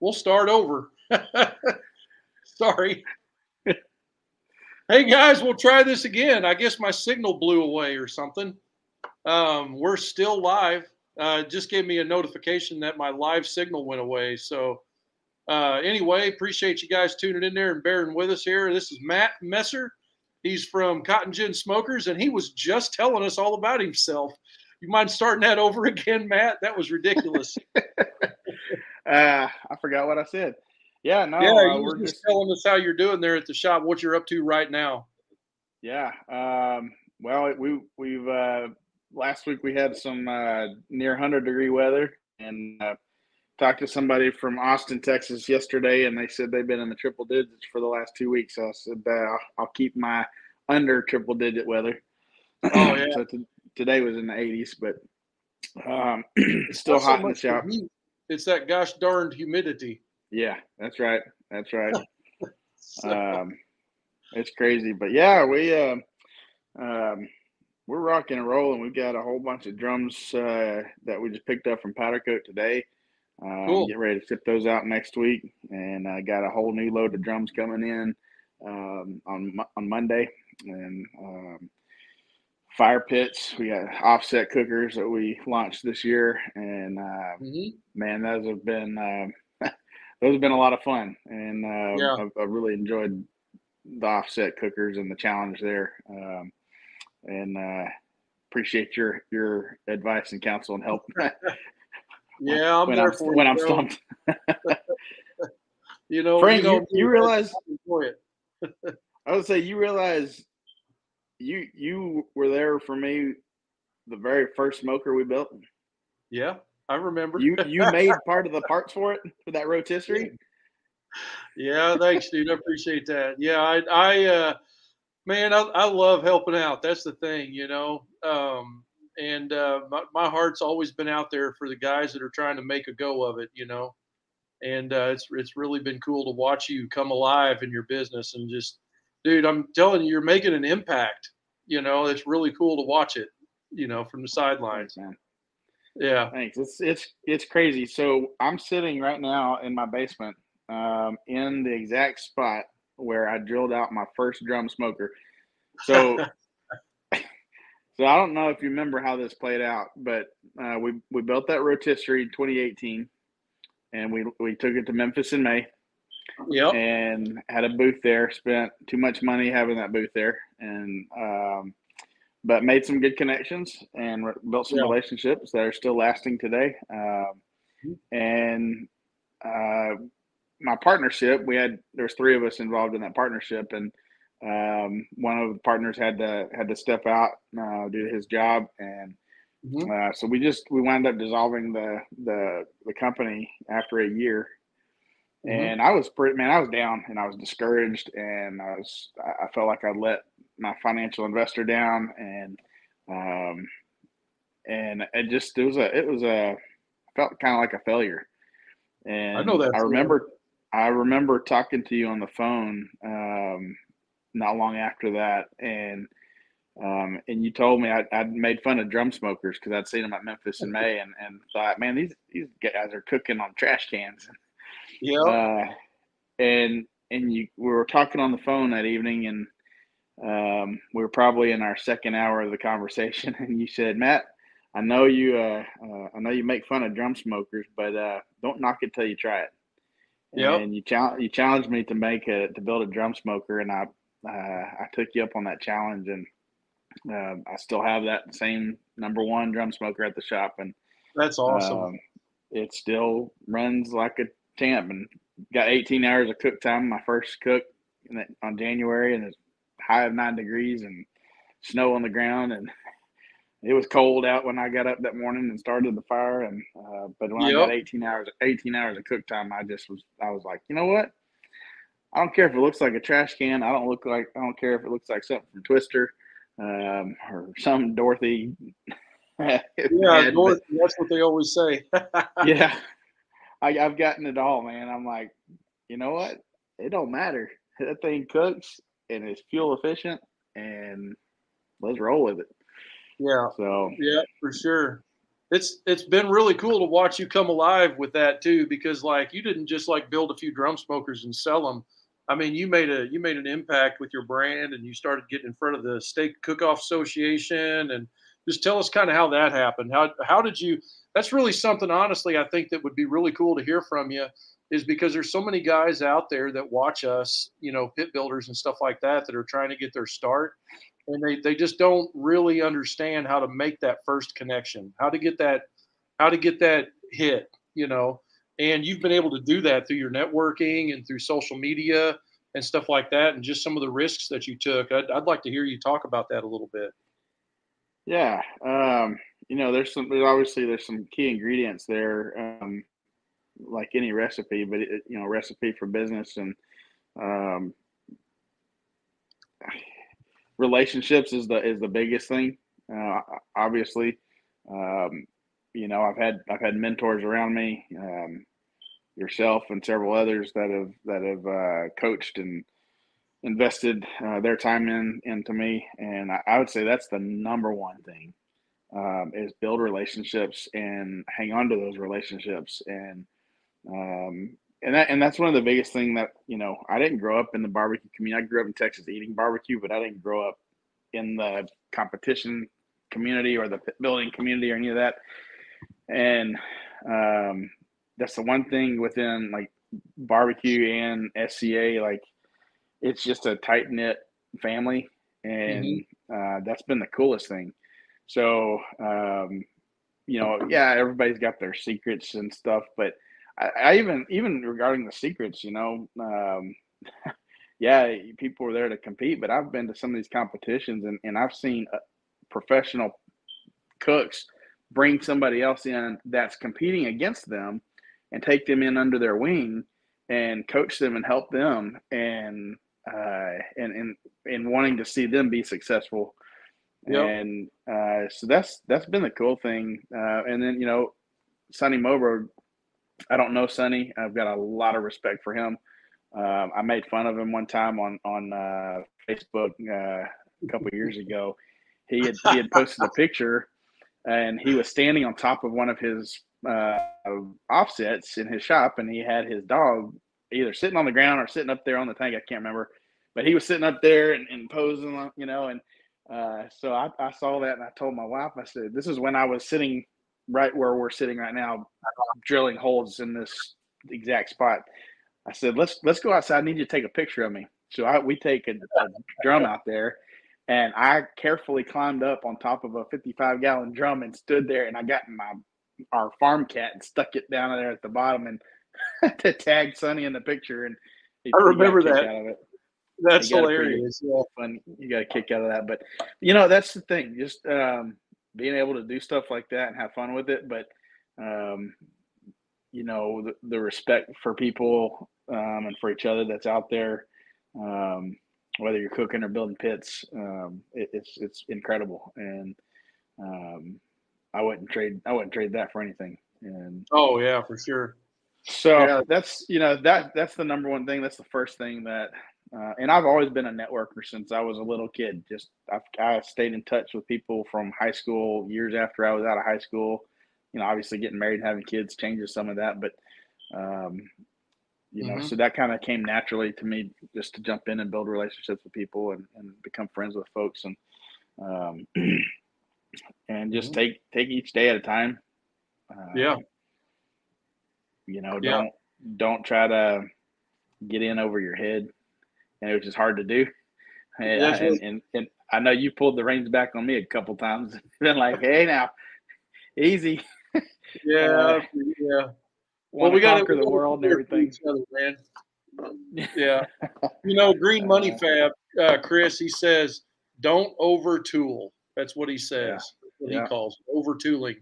we'll start over. Sorry. hey guys, we'll try this again. I guess my signal blew away or something. Um, we're still live. Uh, just gave me a notification that my live signal went away. So uh, anyway, appreciate you guys tuning in there and bearing with us here. This is Matt Messer. He's from Cotton Gin Smokers, and he was just telling us all about himself. You mind starting that over again, Matt? That was ridiculous. uh, I forgot what I said. Yeah, no. Yeah, uh, were just, just telling us how you're doing there at the shop, what you're up to right now. Yeah. Um, well, we we've uh, last week we had some uh, near hundred degree weather, and uh, talked to somebody from Austin, Texas yesterday, and they said they've been in the triple digits for the last two weeks. So I said uh, I'll keep my under triple digit weather. Oh yeah. so t- today was in the 80s, but um, still hot so in the shop. It's that gosh darned humidity. Yeah, that's right. That's right. so. um, it's crazy, but yeah, we uh, um, we're rocking and rolling. We've got a whole bunch of drums uh, that we just picked up from Powder Coat today. Um, cool. Get ready to ship those out next week, and I uh, got a whole new load of drums coming in um, on on Monday, and um, fire pits. We got offset cookers that we launched this year, and uh, mm-hmm. man, those have been uh, those have been a lot of fun, and uh, yeah. I've, I've, really enjoyed the offset cookers and the challenge there, um, and uh, appreciate your your advice and counsel and help. yeah, I'm when there I'm, for when you, I'm stumped. you know, Frank, you, you, you realize. I would say you realize you you were there for me the very first smoker we built. Yeah, I remember. You you made part of the parts for it for that rotisserie. Yeah, thanks, dude. I appreciate that. Yeah, I I uh man, I, I love helping out. That's the thing, you know. Um and uh my, my heart's always been out there for the guys that are trying to make a go of it, you know. And uh, it's it's really been cool to watch you come alive in your business and just dude, I'm telling you, you're making an impact. You know, it's really cool to watch it. You know, from the sidelines. man. Yeah. Thanks. It's it's it's crazy. So I'm sitting right now in my basement, um, in the exact spot where I drilled out my first drum smoker. So. so I don't know if you remember how this played out, but uh, we we built that rotisserie in 2018, and we we took it to Memphis in May. Yep. And had a booth there. Spent too much money having that booth there, and um, but made some good connections and re- built some relationships that are still lasting today. Um, mm-hmm. and uh, my partnership, we had there's three of us involved in that partnership, and um, one of the partners had to had to step out uh, do his job, and mm-hmm. uh, so we just we wound up dissolving the the the company after a year, Mm-hmm. And I was pretty man, I was down and I was discouraged and I was I felt like I let my financial investor down and um and it just it was a it was a felt kind of like a failure. And I know that I remember I remember talking to you on the phone um not long after that and um, and you told me I, would made fun of drum smokers because I'd seen them at Memphis in May and, and thought, man, these these guys are cooking on trash cans. Yeah. Uh, and and you we were talking on the phone that evening, and um, we were probably in our second hour of the conversation, and you said, Matt, I know you uh, uh, I know you make fun of drum smokers, but uh, don't knock it till you try it. Yeah. And you challenge you challenged me to make a to build a drum smoker, and I uh, I took you up on that challenge, and uh, I still have that same number one drum smoker at the shop, and that's awesome. Um, it still runs like a champ and got 18 hours of cook time. My first cook on January, and it's high of nine degrees and snow on the ground, and it was cold out when I got up that morning and started the fire. And uh, but when yep. I got 18 hours, 18 hours of cook time, I just was, I was like, you know what? I don't care if it looks like a trash can. I don't look like, I don't care if it looks like something from Twister um, or some Dorothy. yeah, Dorothy, that's what they always say. yeah, I, have gotten it all, man. I'm like, you know what? It don't matter. That thing cooks and it's fuel efficient, and let's roll with it. Yeah. So yeah, for sure. it's it's been really cool to watch you come alive with that too because like you didn't just like build a few drum smokers and sell them i mean you made a you made an impact with your brand and you started getting in front of the steak cook-off association and just tell us kind of how that happened. How how did you that's really something honestly i think that would be really cool to hear from you is because there's so many guys out there that watch us you know pit builders and stuff like that that are trying to get their start and they, they just don't really understand how to make that first connection how to get that how to get that hit you know? And you've been able to do that through your networking and through social media and stuff like that and just some of the risks that you took. I'd, I'd like to hear you talk about that a little bit yeah um, you know there's some there's obviously there's some key ingredients there um, like any recipe but it, you know recipe for business and um, relationships is the is the biggest thing. Uh, obviously, um, you know I've had I've had mentors around me, um, yourself and several others that have that have uh, coached and invested uh, their time in into me, and I, I, would say that's the number one thing um, is build relationships and hang on to those relationships and um, and that and that's one of the biggest thing that you know I didn't grow up in the barbecue community. I grew up in Texas eating barbecue, but I didn't grow up in the competition community or the building community or any of that. And um, that's the one thing within like barbecue and SCA, like it's just a tight knit family, and mm-hmm. uh, that's been the coolest thing. So um, you know, yeah, everybody's got their secrets and stuff, but I, I even even regarding the secrets, you know, um, yeah, people were there to compete, but I've been to some of these competitions and, and I've seen uh, professional cooks bring somebody else in that's competing against them and take them in under their wing and coach them and help them and uh, and and and wanting to see them be successful. Yep. And uh, so that's that's been the cool thing. Uh, and then you know, Sonny Moberg I don't know Sonny. I've got a lot of respect for him. Um, I made fun of him one time on on uh, Facebook uh, a couple years ago. He had he had posted a picture, and he was standing on top of one of his uh, offsets in his shop, and he had his dog either sitting on the ground or sitting up there on the tank. I can't remember, but he was sitting up there and, and posing, you know. And uh, so I, I saw that, and I told my wife, I said, "This is when I was sitting right where we're sitting right now, drilling holes in this exact spot. I said, "Let's let's go outside. I need you to take a picture of me." So I, we take a, a drum out there, and I carefully climbed up on top of a 55 gallon drum and stood there, and I got my our farm cat and stuck it down there at the bottom and to tag Sonny in the picture. And he, I remember that. That's hilarious. Yeah. Fun. You got a kick out of that, but you know that's the thing. Just um, being able to do stuff like that and have fun with it. But, um, you know, the, the, respect for people um, and for each other that's out there, um, whether you're cooking or building pits, um, it, it's it's incredible, and um, I wouldn't trade I wouldn't trade that for anything. And oh yeah, for sure. So that's you know that that's the number one thing. That's the first thing that uh, and I've always been a networker since I was a little kid. Just I've, I stayed in touch with people from high school years after I was out of high school. You know, obviously getting married and having kids changes some of that, but um, you know, mm-hmm. so that kind of came naturally to me just to jump in and build relationships with people and, and become friends with folks and um, and just mm-hmm. take take each day at a time. Uh, yeah. You know, don't don't try to get in over your head and it was just hard to do. And, yeah, and, and, and, I know you pulled the reins back on me a couple times. Been like, hey, now, easy. Yeah, uh, yeah. Well, we got to conquer the world and everything. Other, man. Yeah, you know, Green Money uh, Fab, uh, Chris. He says, "Don't over tool." That's what he says. Yeah. What yeah. he calls over tooling.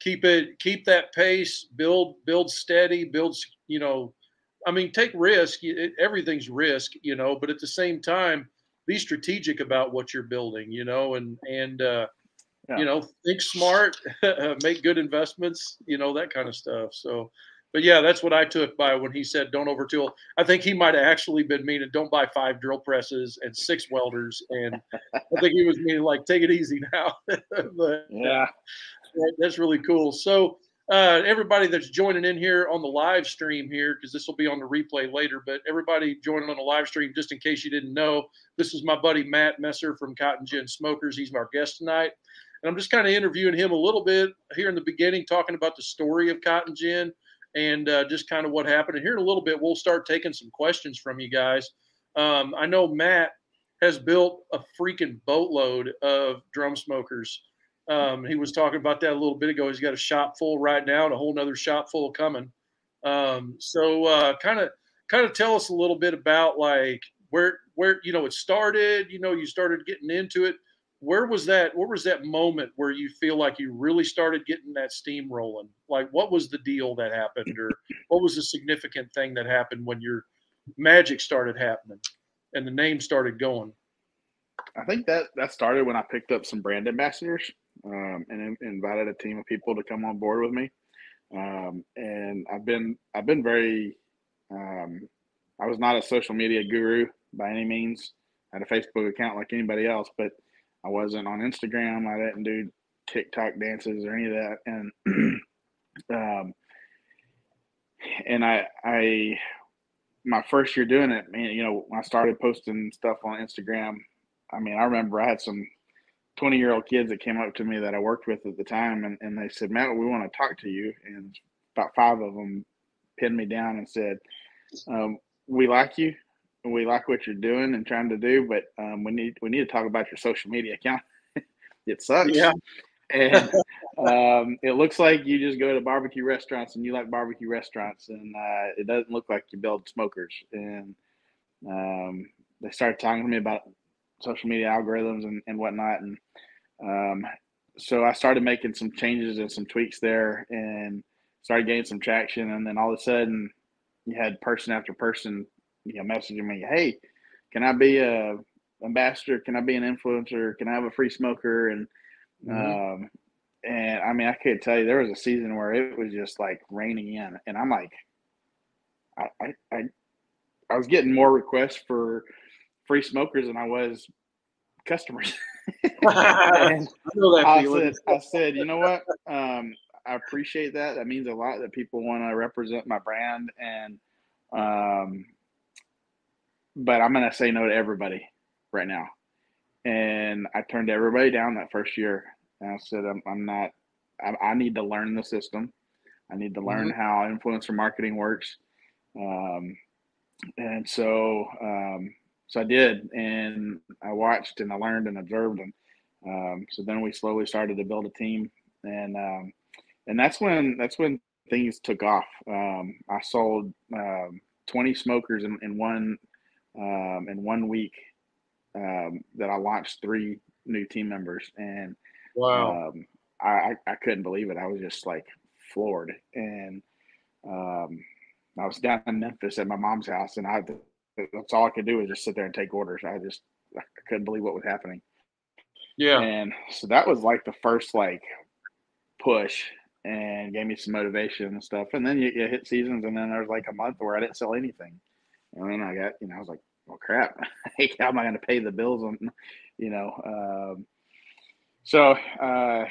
Keep it, keep that pace. Build, build steady. Build, you know, I mean, take risk. Everything's risk, you know, but at the same time, be strategic about what you're building, you know, and and uh, yeah. you know, think smart, make good investments, you know, that kind of stuff. So, but yeah, that's what I took by when he said don't overtool. I think he might have actually been meaning don't buy five drill presses and six welders, and I think he was meaning like take it easy now. but, yeah, that's really cool. So uh, everybody that's joining in here on the live stream here, because this will be on the replay later, but everybody joining on the live stream, just in case you didn't know, this is my buddy Matt Messer from Cotton Gin Smokers. He's our guest tonight. And I'm just kind of interviewing him a little bit here in the beginning, talking about the story of Cotton Gin and uh, just kind of what happened. And here in a little bit, we'll start taking some questions from you guys. Um, I know Matt has built a freaking boatload of drum smokers. Um, he was talking about that a little bit ago. He's got a shop full right now and a whole nother shop full coming. Um, so kind of kind of tell us a little bit about like where where you know it started. You know, you started getting into it. Where was that? Where was that moment where you feel like you really started getting that steam rolling? Like, what was the deal that happened, or what was the significant thing that happened when your magic started happening? and the name started going? I think that that started when I picked up some brand ambassadors um, and invited a team of people to come on board with me. Um, and I've been I've been very um, I was not a social media guru by any means. I had a Facebook account like anybody else, but I wasn't on Instagram. I didn't do TikTok dances or any of that. And um, and I I my first year doing it, man, you know, when I started posting stuff on Instagram, I mean, I remember I had some 20 year old kids that came up to me that I worked with at the time and, and they said, Matt, we want to talk to you. And about five of them pinned me down and said, um, we like you we like what you're doing and trying to do, but um, we need, we need to talk about your social media account. it sucks. Yeah and um, it looks like you just go to barbecue restaurants and you like barbecue restaurants, and uh, it doesn't look like you build smokers. And um, they started talking to me about social media algorithms and, and whatnot, and um, so I started making some changes and some tweaks there, and started getting some traction. And then all of a sudden, you had person after person, you know, messaging me, "Hey, can I be a ambassador? Can I be an influencer? Can I have a free smoker?" and Mm-hmm. Um, and I mean, I could tell you there was a season where it was just like raining in, and I'm like, I, I, I, I was getting more requests for free smokers than I was customers. and I, I said, I said, you know what? Um, I appreciate that. That means a lot that people want to represent my brand, and um, but I'm gonna say no to everybody right now and I turned everybody down that first year. And I said, I'm, I'm not, I, I, need to learn the system. I need to learn mm-hmm. how influencer marketing works. Um, and so, um, so I did, and I watched and I learned and observed. them. um, so then we slowly started to build a team. And, um, and that's when, that's when things took off. Um, I sold, um, 20 smokers in, in one, in one week um, that I launched three new team members, and wow, um, I, I couldn't believe it. I was just like floored, and um, I was down in Memphis at my mom's house, and I that's all I could do was just sit there and take orders. I just I couldn't believe what was happening. Yeah, and so that was like the first like push and gave me some motivation and stuff. And then you, you hit seasons, and then there's like a month where I didn't sell anything. And then I got, you know, I was like, well, crap, how am I going to pay the bills on, you know? Um, so, uh,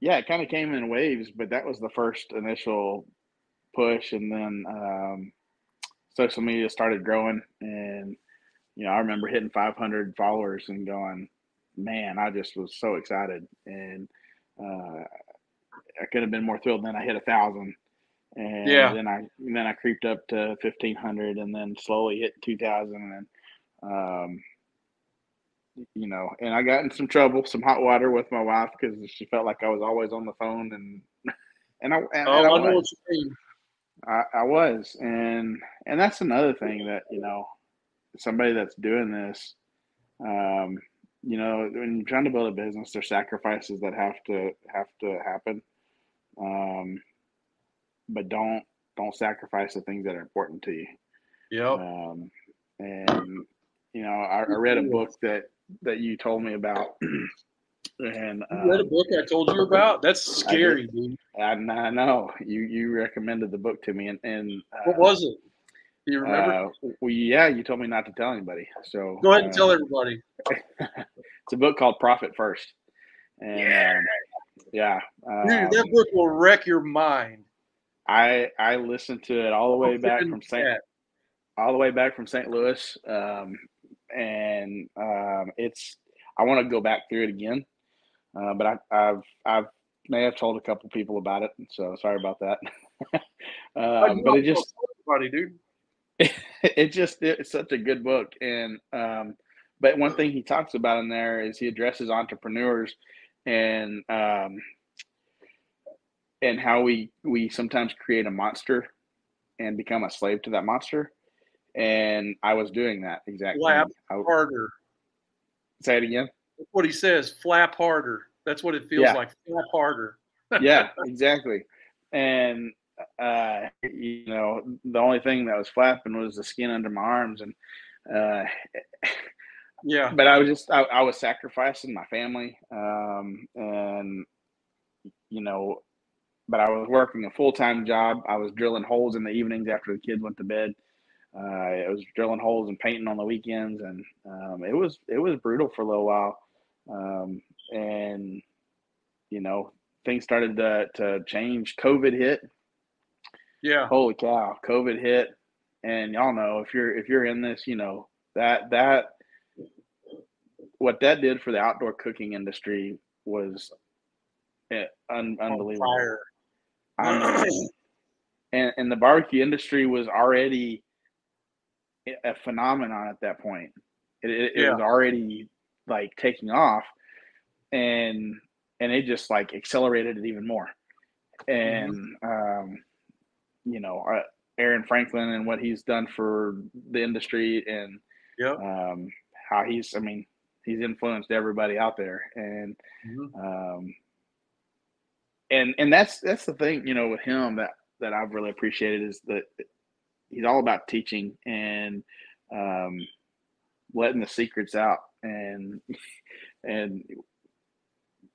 yeah, it kind of came in waves, but that was the first initial push. And then um, social media started growing. And, you know, I remember hitting 500 followers and going, man, I just was so excited. And uh, I could have been more thrilled. Then I hit a thousand and yeah. then I then I creeped up to fifteen hundred, and then slowly hit two thousand, and um, you know, and I got in some trouble, some hot water with my wife because she felt like I was always on the phone, and and I and, oh, and I, I know what you mean. I, I was, and and that's another thing that you know, somebody that's doing this, um, you know, when you're trying to build a business, there's sacrifices that have to have to happen. Um, but don't don't sacrifice the things that are important to you. Yeah. Um, and you know, I, I, read a book that that you told me about. and uh, you read a um, book I told you about. That's scary, I dude. I, I, know you you recommended the book to me, and and uh, what was it? Do you remember? Uh, well, yeah, you told me not to tell anybody. So go ahead and tell uh, everybody. it's a book called Profit First, and yeah. Um, Yeah, um, Dude, that um, book will wreck your mind. I I listened to it all the way back from St. all the way back from St. Louis, um, and um, it's I want to go back through it again, uh, but I, have I've may have told a couple people about it, so sorry about that. um, but it just funny, dude. It, it just it's such a good book, and um, but one thing he talks about in there is he addresses entrepreneurs and um, and how we we sometimes create a monster and become a slave to that monster. And I was doing that exactly. Flap harder. Say it again. That's what he says. Flap harder. That's what it feels yeah. like. Flap harder. yeah, exactly. And uh, you know, the only thing that was flapping was the skin under my arms, and uh, yeah. But I was just I, I was sacrificing my family, um, and you know, but I was working a full time job. I was drilling holes in the evenings after the kids went to bed. Uh, I was drilling holes and painting on the weekends, and um, it was it was brutal for a little while. Um, and you know, things started to to change. COVID hit. Yeah. Holy cow! COVID hit, and y'all know if you're if you're in this, you know that that what that did for the outdoor cooking industry was eh, un, unbelievable. and and the barbecue industry was already a phenomenon at that point. It, it, yeah. it was already like taking off, and and it just like accelerated it even more. And mm-hmm. um, you know, uh, Aaron Franklin and what he's done for the industry, and yeah, um, how he's, I mean, he's influenced everybody out there, and mm-hmm. um, and and that's that's the thing you know with him that that I've really appreciated is that he's all about teaching and um, letting the secrets out and and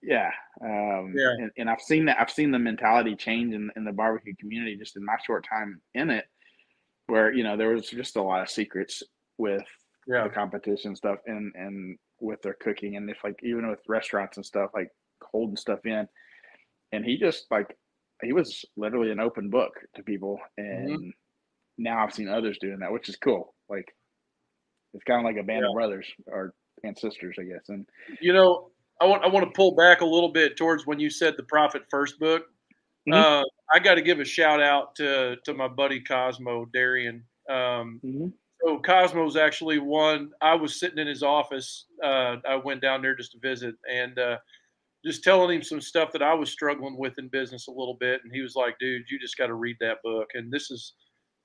yeah um, yeah and, and, I've seen that I've seen the mentality change in, in the barbecue community just in my short time in it where you know there was just a lot of secrets with yeah. the competition stuff and and with their cooking and if like even with restaurants and stuff like holding stuff in and he just like he was literally an open book to people and mm-hmm. Now i've seen others doing that which is cool like it's kind of like a band yeah. of brothers or and sisters i guess and you know i want i want to pull back a little bit towards when you said the Profit First book mm-hmm. uh, i got to give a shout out to to my buddy cosmo darian um, mm-hmm. so cosmo's actually one i was sitting in his office uh, i went down there just to visit and uh, just telling him some stuff that I was struggling with in business a little bit, and he was like, "Dude, you just got to read that book." And this is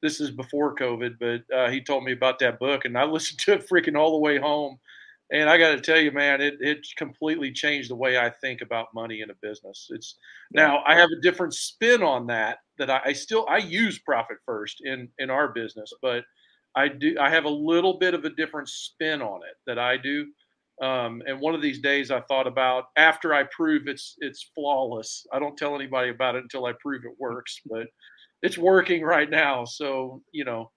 this is before COVID, but uh, he told me about that book, and I listened to it freaking all the way home. And I got to tell you, man, it it completely changed the way I think about money in a business. It's now I have a different spin on that. That I, I still I use profit first in in our business, but I do I have a little bit of a different spin on it that I do um, and one of these days, I thought about after I prove it's it's flawless. I don't tell anybody about it until I prove it works, but it's working right now. So you know,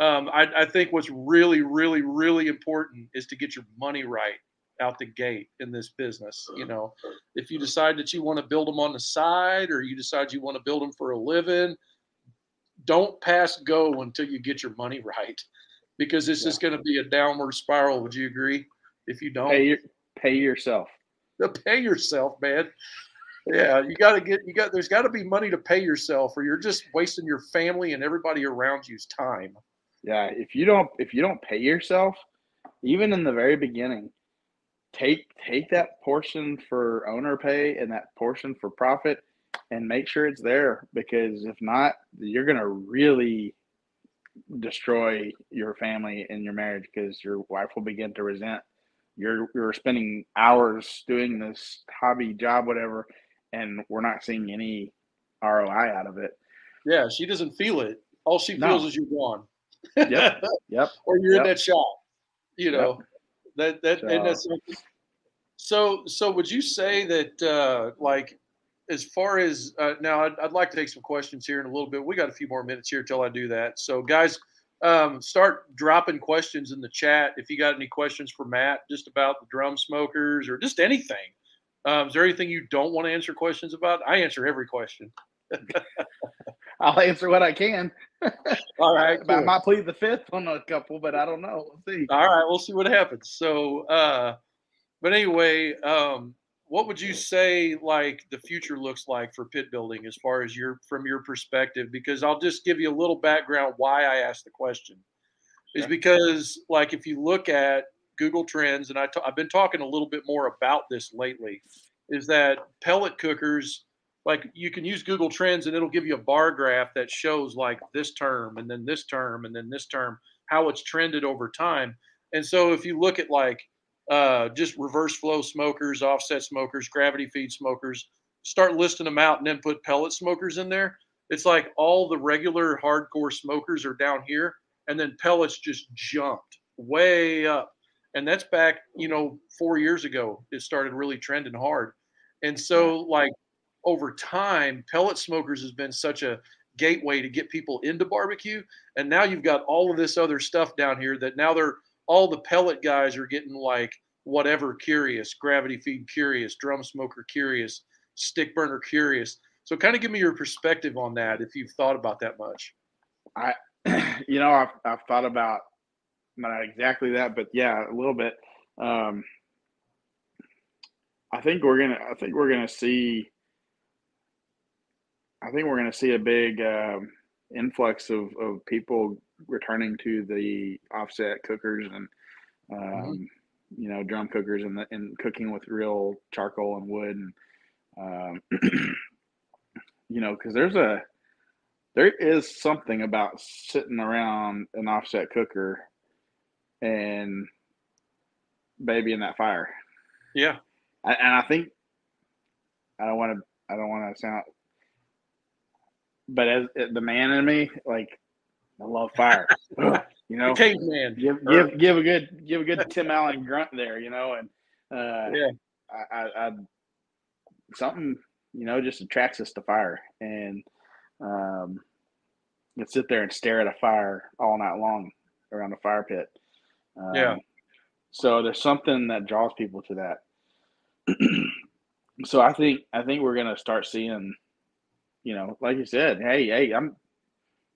um, I, I think what's really, really, really important is to get your money right out the gate in this business. You know, if you decide that you want to build them on the side, or you decide you want to build them for a living, don't pass go until you get your money right, because it's yeah. just going to be a downward spiral. Would you agree? if you don't pay, your, pay yourself. Pay yourself, man. Yeah, you got to get you got. There's got to be money to pay yourself, or you're just wasting your family and everybody around you's time. Yeah, if you don't if you don't pay yourself, even in the very beginning, take take that portion for owner pay and that portion for profit, and make sure it's there because if not, you're gonna really destroy your family and your marriage because your wife will begin to resent you're you're spending hours doing this hobby job whatever and we're not seeing any ROI out of it. Yeah, she doesn't feel it. All she feels no. is you're gone. yep. Yep. or you're yep. in that shop. You know. Yep. That that so. and that's so so would you say that uh like as far as uh, now I'd, I'd like to take some questions here in a little bit. We got a few more minutes here till I do that. So guys, um, start dropping questions in the chat if you got any questions for Matt just about the drum smokers or just anything. Um, is there anything you don't want to answer questions about? I answer every question. I'll answer what I can. All right. Cool. I might plead the fifth on a couple, but I don't know. We'll see. All right, we'll see what happens. So, uh, but anyway, um, what would you say like the future looks like for pit building as far as your from your perspective? Because I'll just give you a little background why I asked the question. Is because like if you look at Google Trends, and i t- I've been talking a little bit more about this lately, is that pellet cookers like you can use Google Trends and it'll give you a bar graph that shows like this term and then this term and then this term how it's trended over time. And so if you look at like uh, just reverse flow smokers, offset smokers, gravity feed smokers, start listing them out and then put pellet smokers in there. It's like all the regular hardcore smokers are down here, and then pellets just jumped way up. And that's back, you know, four years ago. It started really trending hard. And so, like, over time, pellet smokers has been such a gateway to get people into barbecue. And now you've got all of this other stuff down here that now they're all the pellet guys are getting like whatever curious, gravity feed curious, drum smoker curious, stick burner curious. So kind of give me your perspective on that if you've thought about that much. I, you know, I've, I've thought about not exactly that, but yeah, a little bit. Um, I think we're gonna. I think we're gonna see. I think we're gonna see a big um, influx of, of people returning to the offset cookers and um, mm-hmm. you know drum cookers and, the, and cooking with real charcoal and wood and um, you know because there's a there is something about sitting around an offset cooker and baby in that fire yeah and i think i don't want to i don't want to sound but as the man in me like I love fire. you know, caveman. Give give give a good give a good Tim Allen grunt there. You know, and uh, yeah, I, I, I something you know just attracts us to fire, and um, you sit there and stare at a fire all night long around a fire pit. Um, yeah. So there's something that draws people to that. so I think I think we're gonna start seeing, you know, like you said, hey, hey, I'm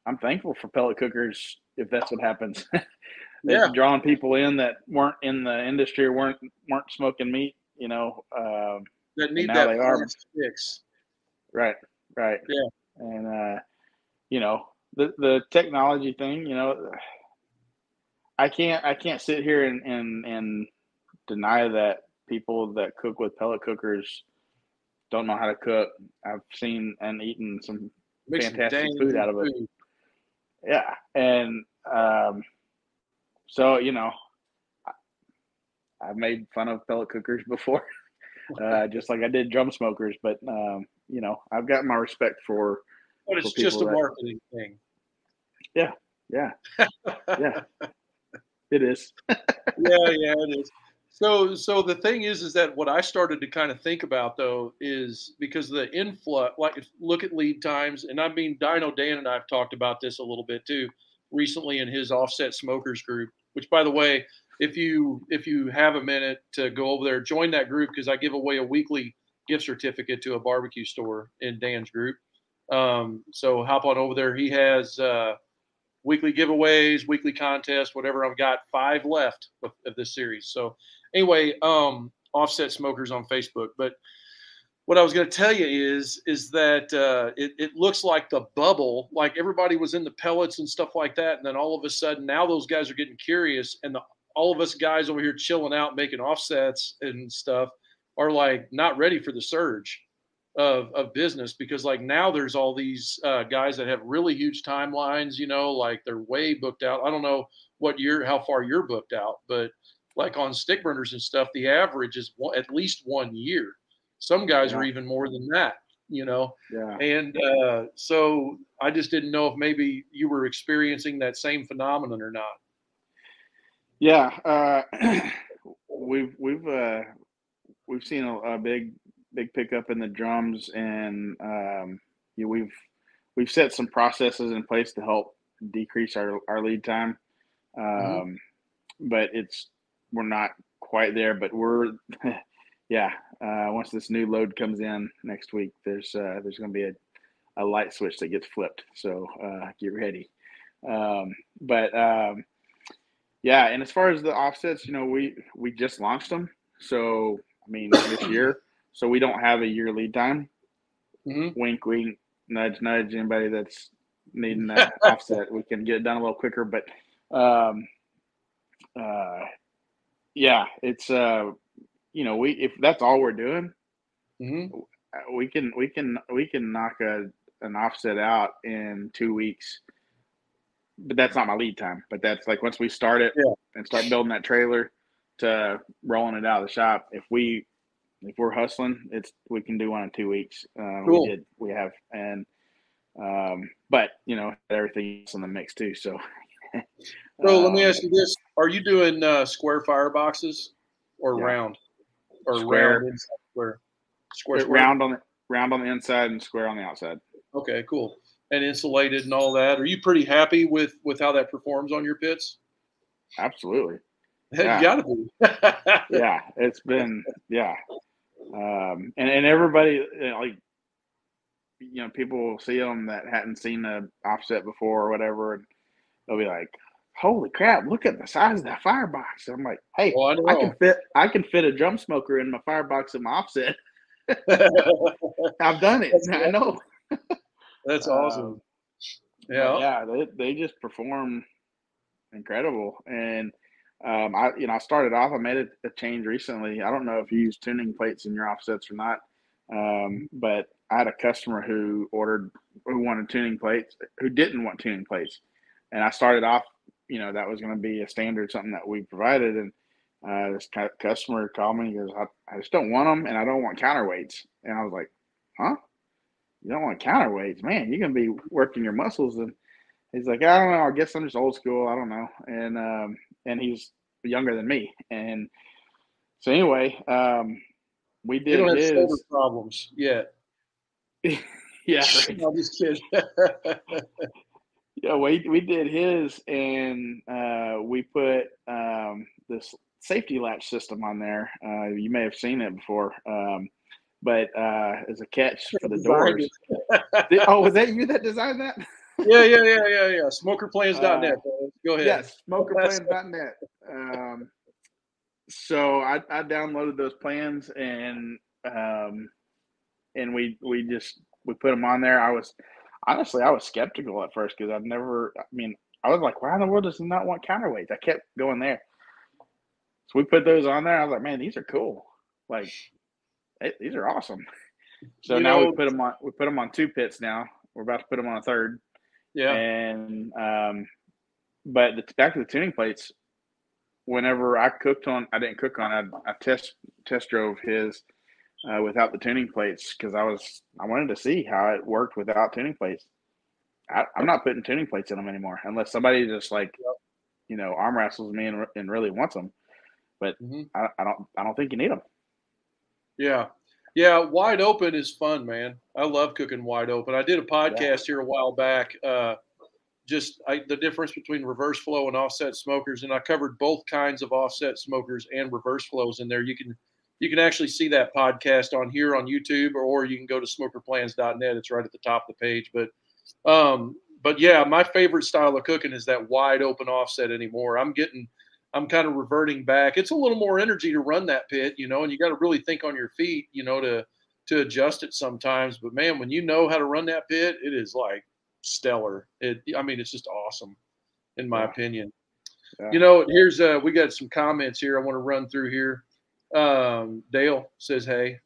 I'm thankful for pellet cookers if that's what happens. yeah, drawing people in that weren't in the industry or weren't weren't smoking meat. You know, uh, that need that they are. Sticks. Right, right. Yeah, and uh, you know the the technology thing. You know, I can't I can't sit here and and and deny that people that cook with pellet cookers don't know how to cook. I've seen and eaten some fantastic food out of it. Food. Yeah, and um, so you know, I, have made fun of pellet cookers before, uh, just like I did drum smokers. But um, you know, I've got my respect for. But it's just a that, marketing thing. Yeah, yeah, yeah. It is. yeah, yeah, it is. So, so the thing is, is that what I started to kind of think about though is because the influx, like look at lead times, and I mean, Dino Dan and I have talked about this a little bit too recently in his offset smokers group. Which, by the way, if you if you have a minute to go over there, join that group because I give away a weekly gift certificate to a barbecue store in Dan's group. Um, so hop on over there. He has uh, weekly giveaways, weekly contests, whatever. I've got five left of, of this series. So anyway, um, offset smokers on Facebook. But what I was going to tell you is is that uh, it, it looks like the bubble, like everybody was in the pellets and stuff like that, and then all of a sudden now those guys are getting curious, and the, all of us guys over here chilling out making offsets and stuff are like not ready for the surge of of business because like now there's all these uh, guys that have really huge timelines, you know, like they're way booked out. I don't know what year, how far you're booked out, but like on stick burners and stuff, the average is one, at least one year. Some guys yeah. are even more than that, you know. Yeah. And uh, so I just didn't know if maybe you were experiencing that same phenomenon or not. Yeah, uh, we've we've uh, we've seen a, a, big big pickup in the drums, and um, you know, we've we've set some processes in place to help decrease our, our lead time. Mm-hmm. Um, mm-hmm. But it's we're not quite there, but we're, yeah, uh, once this new load comes in next week, there's uh, there's going to be a, a light switch that gets flipped. So uh, get ready. Um, but um, yeah, and as far as the offsets, you know, we we just launched them. So I mean, this year, so we don't have a year lead time. Mm-hmm. Wink, wink, nudge, nudge. Anybody that's needing that offset, we can get it done a little quicker. But um, uh, yeah, it's uh, you know, we if that's all we're doing, mm-hmm. we can we can we can knock a an offset out in two weeks. But that's not my lead time. But that's like once we start it yeah. and start building that trailer to rolling it out of the shop. If we if we're hustling, it's we can do one in two weeks. Uh, cool. We did we have and um, but you know everything's in the mix too. So so let me um, ask you this: Are you doing uh, square fireboxes or yeah. round or square. round inside square? Square, square, round on the round on the inside and square on the outside. Okay, cool. And insulated and all that. Are you pretty happy with with how that performs on your pits? Absolutely. Yeah. you gotta be. yeah, it's been yeah, um, and and everybody like you know people will see them that hadn't seen the offset before or whatever, and they'll be like, "Holy crap! Look at the size of that firebox!" I'm like, "Hey, oh, I, I, can fit I can fit a drum smoker in my firebox in my offset. I've done it. I know." That's awesome. Um, yeah, yeah, they they just perform incredible, and um, I you know I started off. I made a, a, change recently. I don't know if you use tuning plates in your offsets or not, um, but I had a customer who ordered who wanted tuning plates, who didn't want tuning plates, and I started off, you know, that was going to be a standard, something that we provided. And uh, this customer called me. He goes, I, I just don't want them, and I don't want counterweights. And I was like, huh? You don't want counterweights, man? You're going to be working your muscles. And he's like, I don't know. I guess I'm just old school. I don't know. And um, and he's younger than me. And so anyway, um, we did you don't his have problems yet. yeah, I'm just kidding. Yeah, we we did his, and uh, we put um, this safety latch system on there. Uh, you may have seen it before, um, but uh, as a catch for the doors. oh, was that you that designed that? Yeah, yeah, yeah, yeah, yeah. Smokerplans.net. Uh, Go ahead. Yes, smokerplans.net. Um, so I, I downloaded those plans and um, and we we just we put them on there. I was honestly, I was skeptical at first because I've never. I mean, I was like, why in the world does he not want counterweights? I kept going there. So we put those on there. I was like, man, these are cool. Like, these are awesome. So you now know, we put them on. We put them on two pits now. We're about to put them on a third. Yeah. And um, but the, back to the tuning plates. Whenever I cooked on, I didn't cook on. I, I test test drove his uh, without the tuning plates because I was I wanted to see how it worked without tuning plates. I, am not putting tuning plates in them anymore unless somebody just like you know arm wrestles me and, and really wants them. But mm-hmm. I, I, don't I don't think you need them. Yeah, yeah. Wide open is fun, man. I love cooking wide open. I did a podcast yeah. here a while back. Uh, just I, the difference between reverse flow and offset smokers, and I covered both kinds of offset smokers and reverse flows in there. You can you can actually see that podcast on here on YouTube, or, or you can go to smokerplans.net. It's right at the top of the page. But, um, but yeah, my favorite style of cooking is that wide open offset anymore. I'm getting, I'm kind of reverting back. It's a little more energy to run that pit, you know, and you got to really think on your feet, you know, to to adjust it sometimes. But man, when you know how to run that pit, it is like stellar. It, I mean, it's just awesome, in my yeah. opinion. Yeah. You know, here's uh, we got some comments here. I want to run through here. Um, Dale says, "Hey,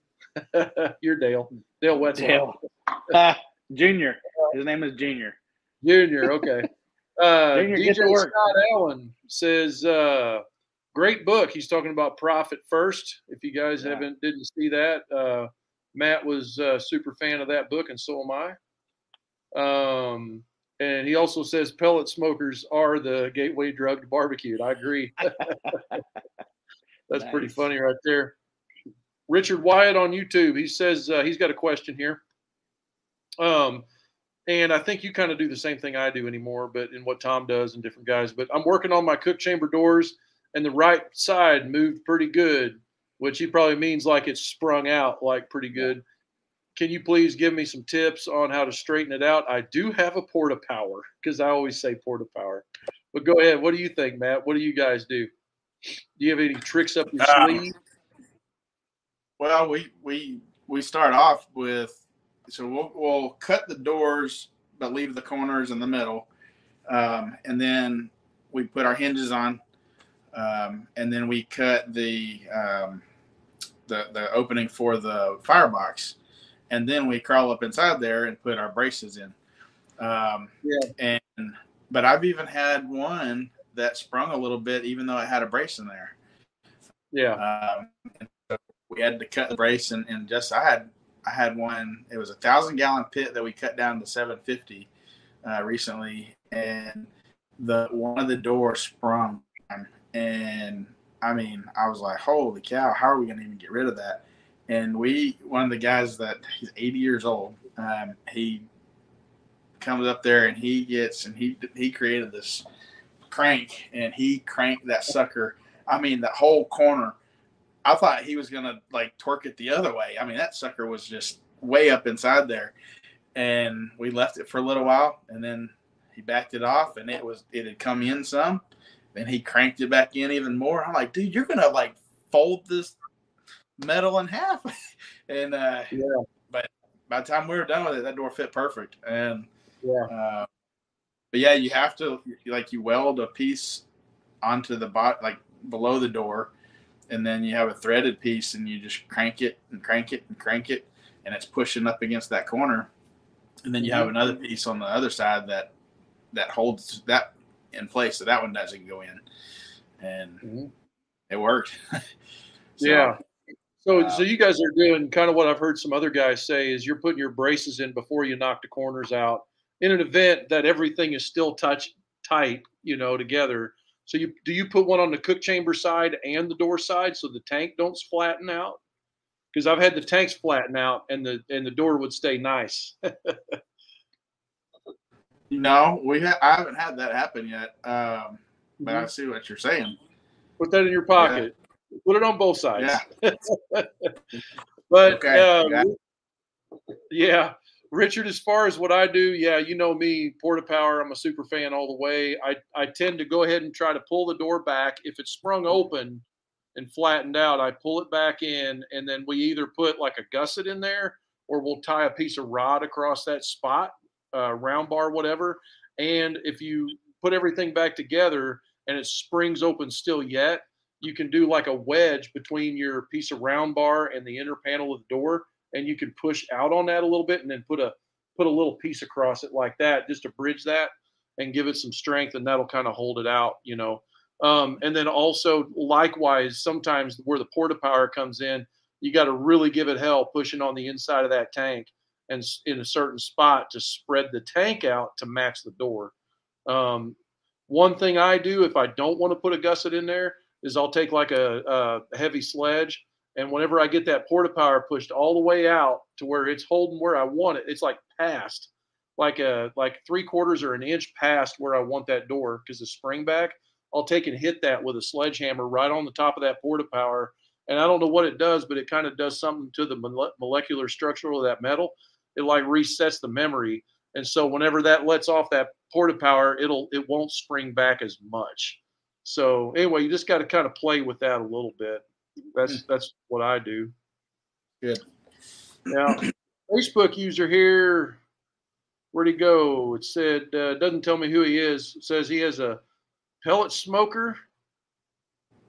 you're Dale. Dale Wetzel. Dale. Uh, Junior. His name is Junior. Junior. Okay. Uh, Junior, DJ Scott Allen says, uh, "Great book." He's talking about profit first. If you guys yeah. haven't didn't see that, uh, Matt was a super fan of that book, and so am I. Um, and he also says pellet smokers are the gateway drug to barbecue. I agree. That's nice. pretty funny right there. Richard Wyatt on YouTube. He says uh, he's got a question here. Um, and I think you kind of do the same thing I do anymore, but in what Tom does and different guys. But I'm working on my cook chamber doors, and the right side moved pretty good. which he probably means like it's sprung out like pretty good. Can you please give me some tips on how to straighten it out? I do have a porta power because I always say porta power. But go ahead. What do you think, Matt? What do you guys do? Do you have any tricks up your um, sleeve? Well, we we we start off with so we'll, we'll cut the doors but leave the corners in the middle, um, and then we put our hinges on, um, and then we cut the um, the the opening for the firebox, and then we crawl up inside there and put our braces in. Um, yeah. And but I've even had one that sprung a little bit, even though it had a brace in there. Yeah. Um, so we had to cut the brace, and, and just I had I had one. It was a thousand gallon pit that we cut down to 750 uh, recently, and the one of the doors sprung, and I mean, I was like, holy cow, how are we going to even get rid of that? And we, one of the guys that he's 80 years old, um, he comes up there and he gets and he he created this crank and he cranked that sucker. I mean, that whole corner. I thought he was gonna like torque it the other way. I mean, that sucker was just way up inside there, and we left it for a little while, and then he backed it off, and it was it had come in some, and he cranked it back in even more. I'm like, dude, you're gonna like fold this metal in half, and uh, yeah. But by the time we were done with it, that door fit perfect, and yeah. Uh, but yeah, you have to like you weld a piece onto the bot like below the door, and then you have a threaded piece, and you just crank it and crank it and crank it, and it's pushing up against that corner, and then you have mm-hmm. another piece on the other side that that holds that in place, so that one doesn't go in, and mm-hmm. it worked. so, yeah. So, uh, so you guys are doing kind of what I've heard some other guys say is you're putting your braces in before you knock the corners out in an event that everything is still touch tight, you know, together. So you do you put one on the cook chamber side and the door side so the tank don't flatten out? Because I've had the tanks flatten out and the and the door would stay nice. no, we ha- I haven't had that happen yet. Um, but mm-hmm. I see what you're saying. Put that in your pocket. Yeah. Put it on both sides. Yeah. but okay. um, yeah. Richard, as far as what I do, yeah, you know me, Porta Power. I'm a super fan all the way. I, I tend to go ahead and try to pull the door back. If it's sprung open and flattened out, I pull it back in, and then we either put like a gusset in there or we'll tie a piece of rod across that spot, uh, round bar, whatever. And if you put everything back together and it springs open still yet, you can do like a wedge between your piece of round bar and the inner panel of the door and you can push out on that a little bit and then put a put a little piece across it like that just to bridge that and give it some strength and that'll kind of hold it out you know. Um, and then also likewise sometimes where the porta power comes in you got to really give it hell pushing on the inside of that tank and in a certain spot to spread the tank out to match the door. Um, one thing i do if i don't want to put a gusset in there is i'll take like a, a heavy sledge and whenever I get that porta power pushed all the way out to where it's holding where I want it, it's like past, like a like three quarters or an inch past where I want that door because the spring back. I'll take and hit that with a sledgehammer right on the top of that porta power. And I don't know what it does, but it kind of does something to the molecular structure of that metal. It like resets the memory. And so whenever that lets off that porta power, it'll it won't spring back as much. So anyway, you just got to kind of play with that a little bit. That's hmm. that's what I do. Good. Now, Facebook user here, where'd he go? It said uh, doesn't tell me who he is. It says he has a pellet smoker,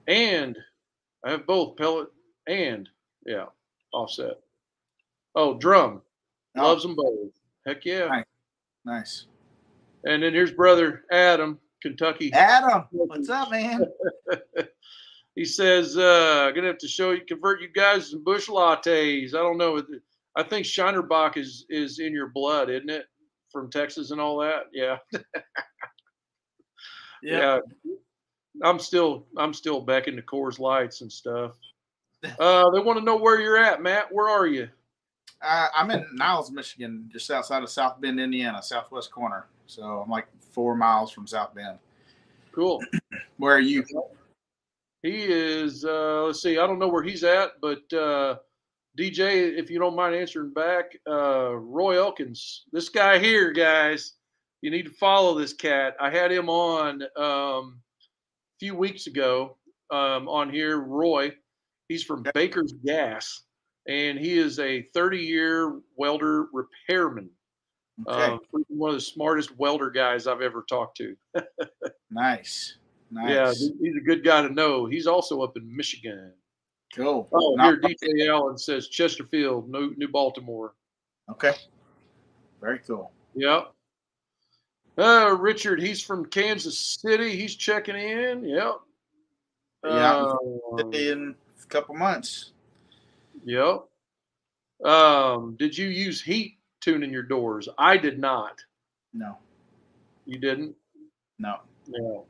and I have both pellet and yeah, offset. Oh, drum. Oh. Loves them both. Heck yeah. Nice. nice. And then here's brother Adam, Kentucky. Adam, what's up, man? He says, uh, gonna have to show you convert you guys some Busch Lattes. I don't know. I think Shiner Bock is is in your blood, isn't it? From Texas and all that. Yeah. yeah. yeah. I'm still I'm still back into Coors Lights and stuff. Uh, they want to know where you're at, Matt. Where are you? Uh, I'm in Niles, Michigan, just outside of South Bend, Indiana, southwest corner. So I'm like four miles from South Bend. Cool. where are you? He is. Uh, let's see. I don't know where he's at, but uh, DJ, if you don't mind answering back, uh, Roy Elkins. This guy here, guys. You need to follow this cat. I had him on um, a few weeks ago um, on here. Roy. He's from Baker's Gas, and he is a 30-year welder repairman. Okay. Uh, one of the smartest welder guys I've ever talked to. nice. Nice. Yeah, he's a good guy to know. He's also up in Michigan. Cool. Oh, Not- here DJ Allen says Chesterfield, New New Baltimore. okay. Very cool. Yep. Uh, Richard, he's from Kansas City. He's checking in. Yep. Yeah. Um, In a couple months. Yep. Um, did you use heat tuning your doors? I did not. No. You didn't? No. Yeah.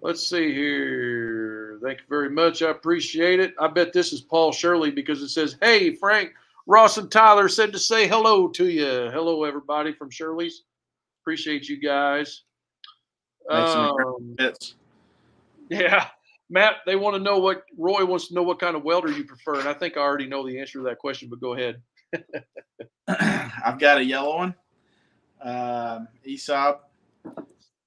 Let's see here. Thank you very much. I appreciate it. I bet this is Paul Shirley because it says, Hey, Frank, Ross, and Tyler said to say hello to you. Hello, everybody from Shirley's. Appreciate you guys. Makes Um, yeah. Matt, they want to know what Roy wants to know what kind of welder you prefer. And I think I already know the answer to that question, but go ahead. I've got a yellow one. Um, ESAB.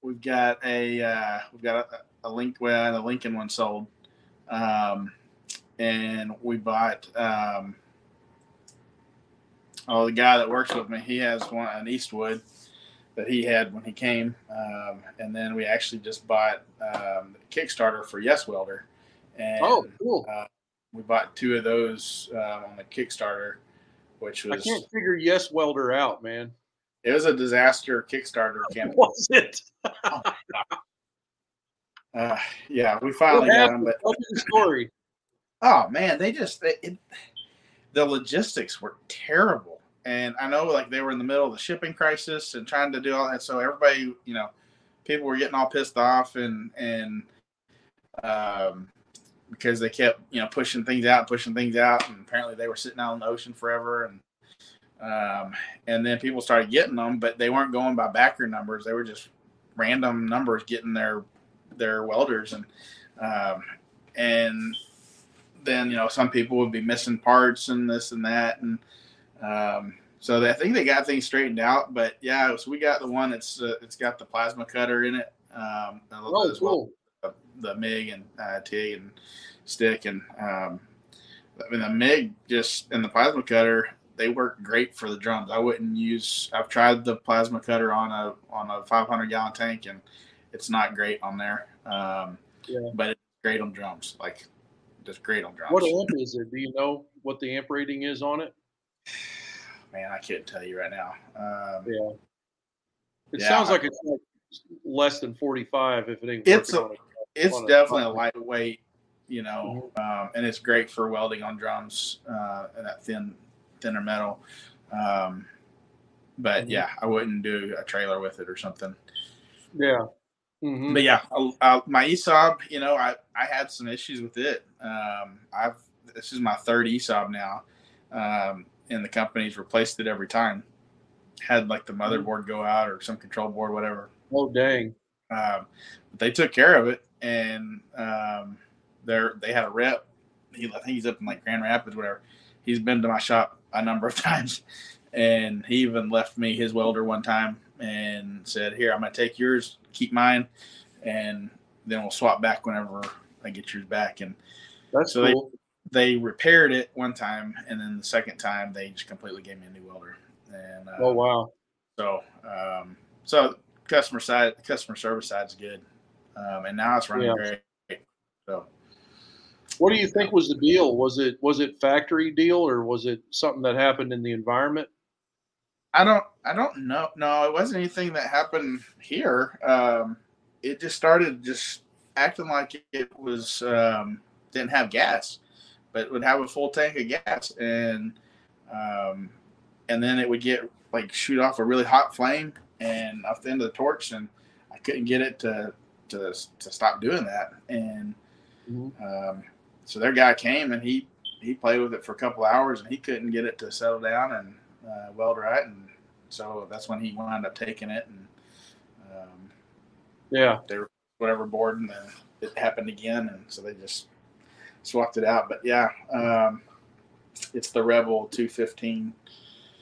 We've got a uh, we've got a, a link well, the Lincoln one sold, um, and we bought. Um, oh, the guy that works with me, he has one an Eastwood that he had when he came, um, and then we actually just bought um, Kickstarter for Yes Welder, and Oh, cool. we bought two of those um, on the Kickstarter, which I can't figure Yes Welder out, man. It was a disaster Kickstarter campaign. Was it? Uh, yeah, we finally got them, but story. oh man, they just they, it, the logistics were terrible. And I know like they were in the middle of the shipping crisis and trying to do all that, so everybody, you know, people were getting all pissed off and and um, because they kept you know pushing things out, pushing things out, and apparently they were sitting out in the ocean forever and. Um, and then people started getting them, but they weren't going by backer numbers. They were just random numbers getting their their welders and um, and then you know some people would be missing parts and this and that and um, so they, I think they got things straightened out. But yeah, so we got the one that's uh, it's got the plasma cutter in it um, Oh, as well cool. the MIG and uh, TIG and stick and um, I mean the MIG just and the plasma cutter they work great for the drums. I wouldn't use. I've tried the plasma cutter on a on a 500 gallon tank and it's not great on there. Um, Yeah. but it's great on drums. Like just great on drums. What amp is it? Do you know what the amp rating is on it? Man, I can't tell you right now. Um, Yeah. It Yeah, sounds like it's like less than 45 if it ain't It's on it. it's a- definitely a a- lightweight, you know, um, and it's great for welding on drums uh, and that thin, thinner metal. Um, but Mhm. yeah, I wouldn't do a trailer with it or something. Yeah. hmm But yeah, uh, uh, my ESAB, you know, I, I had some issues with it. Um, I've this is my third ESAB now, um, and the company's replaced it every time. Had like the motherboard go out or some control board, whatever. Oh, dang. Um, but they took care of it, and um, they're they had a rep. He, I think he's up in like Grand Rapids, whatever. He's been to my shop a number of times, and he even left me his welder one time and said, "Here, I'm gonna take yours, keep mine, and then we'll swap back whenever I get yours back." And That's So they- cool. they repaired it one time, and then the second time they just completely gave me a new welder. And uh, oh, wow. so, um, so customer side, customer service side's good, um, and now it's running Yeah. great. So, What do you think was the deal? Was it was it factory deal or was it something that happened in the environment? I don't, I don't know. No, it wasn't anything that happened here. Um, it just started just acting like it was um, didn't have gas, but would have a full tank of gas, and um, and then it would get like shoot off a really hot flame and off the end of the torch, and I couldn't get it to to to stop doing that, and Mhm. um, so their guy came and he he played with it for a couple hours and he couldn't get it to settle down and uh, weld right, and so that's when he wound up taking it and um, Yeah. they were whatever board, and then it happened again, and so they just swapped it out. But yeah, um, it's the Rebel 215.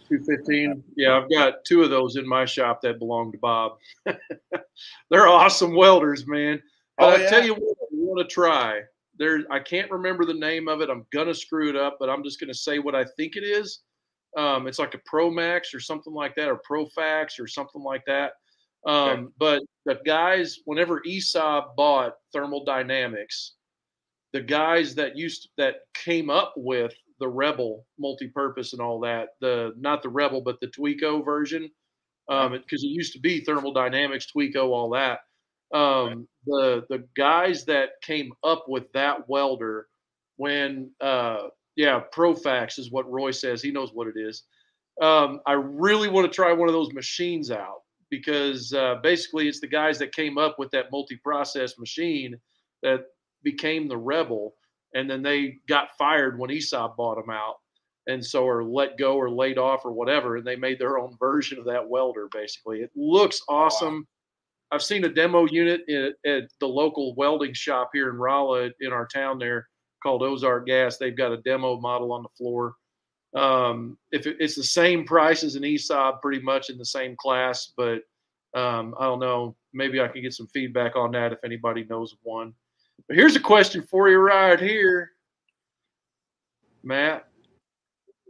215. Yeah, I've got two of those in my shop that belong to Bob. They're awesome welders, man. Oh, yeah. I tell you what, you want to try. There, I can't remember the name of it. I'm gonna screw it up, but I'm just gonna say what I think it is. Um, it's like a Pro Max or something like that, or Profax or something like that. Um, okay. But the guys, whenever ESAB bought Thermal Dynamics, the guys that used that came up with the Rebel multi-purpose and all that, the not the Rebel but the Tweco version, because um, it, it, used to be Thermal Dynamics, Tweco, all that. Um, the the guys that came up with that welder when uh, yeah Profax is what Roy says he knows what it is. Um, I really want to try one of those machines out because uh, basically it's the guys that came up with that multi-process machine that became the rebel and then they got fired when ESAB bought them out and so are let go or laid off or whatever and they made their own version of that welder basically it looks awesome wow. I've seen a demo unit at, at, the local welding shop here in rolla in our town there called ozark gas they've got a demo model on the floor um, if it, it's the same price as an ESAB, pretty much in the same class, but um, I don't know. Maybe I can get some feedback on that if anybody knows of one. But here's a question for you right here, Matt.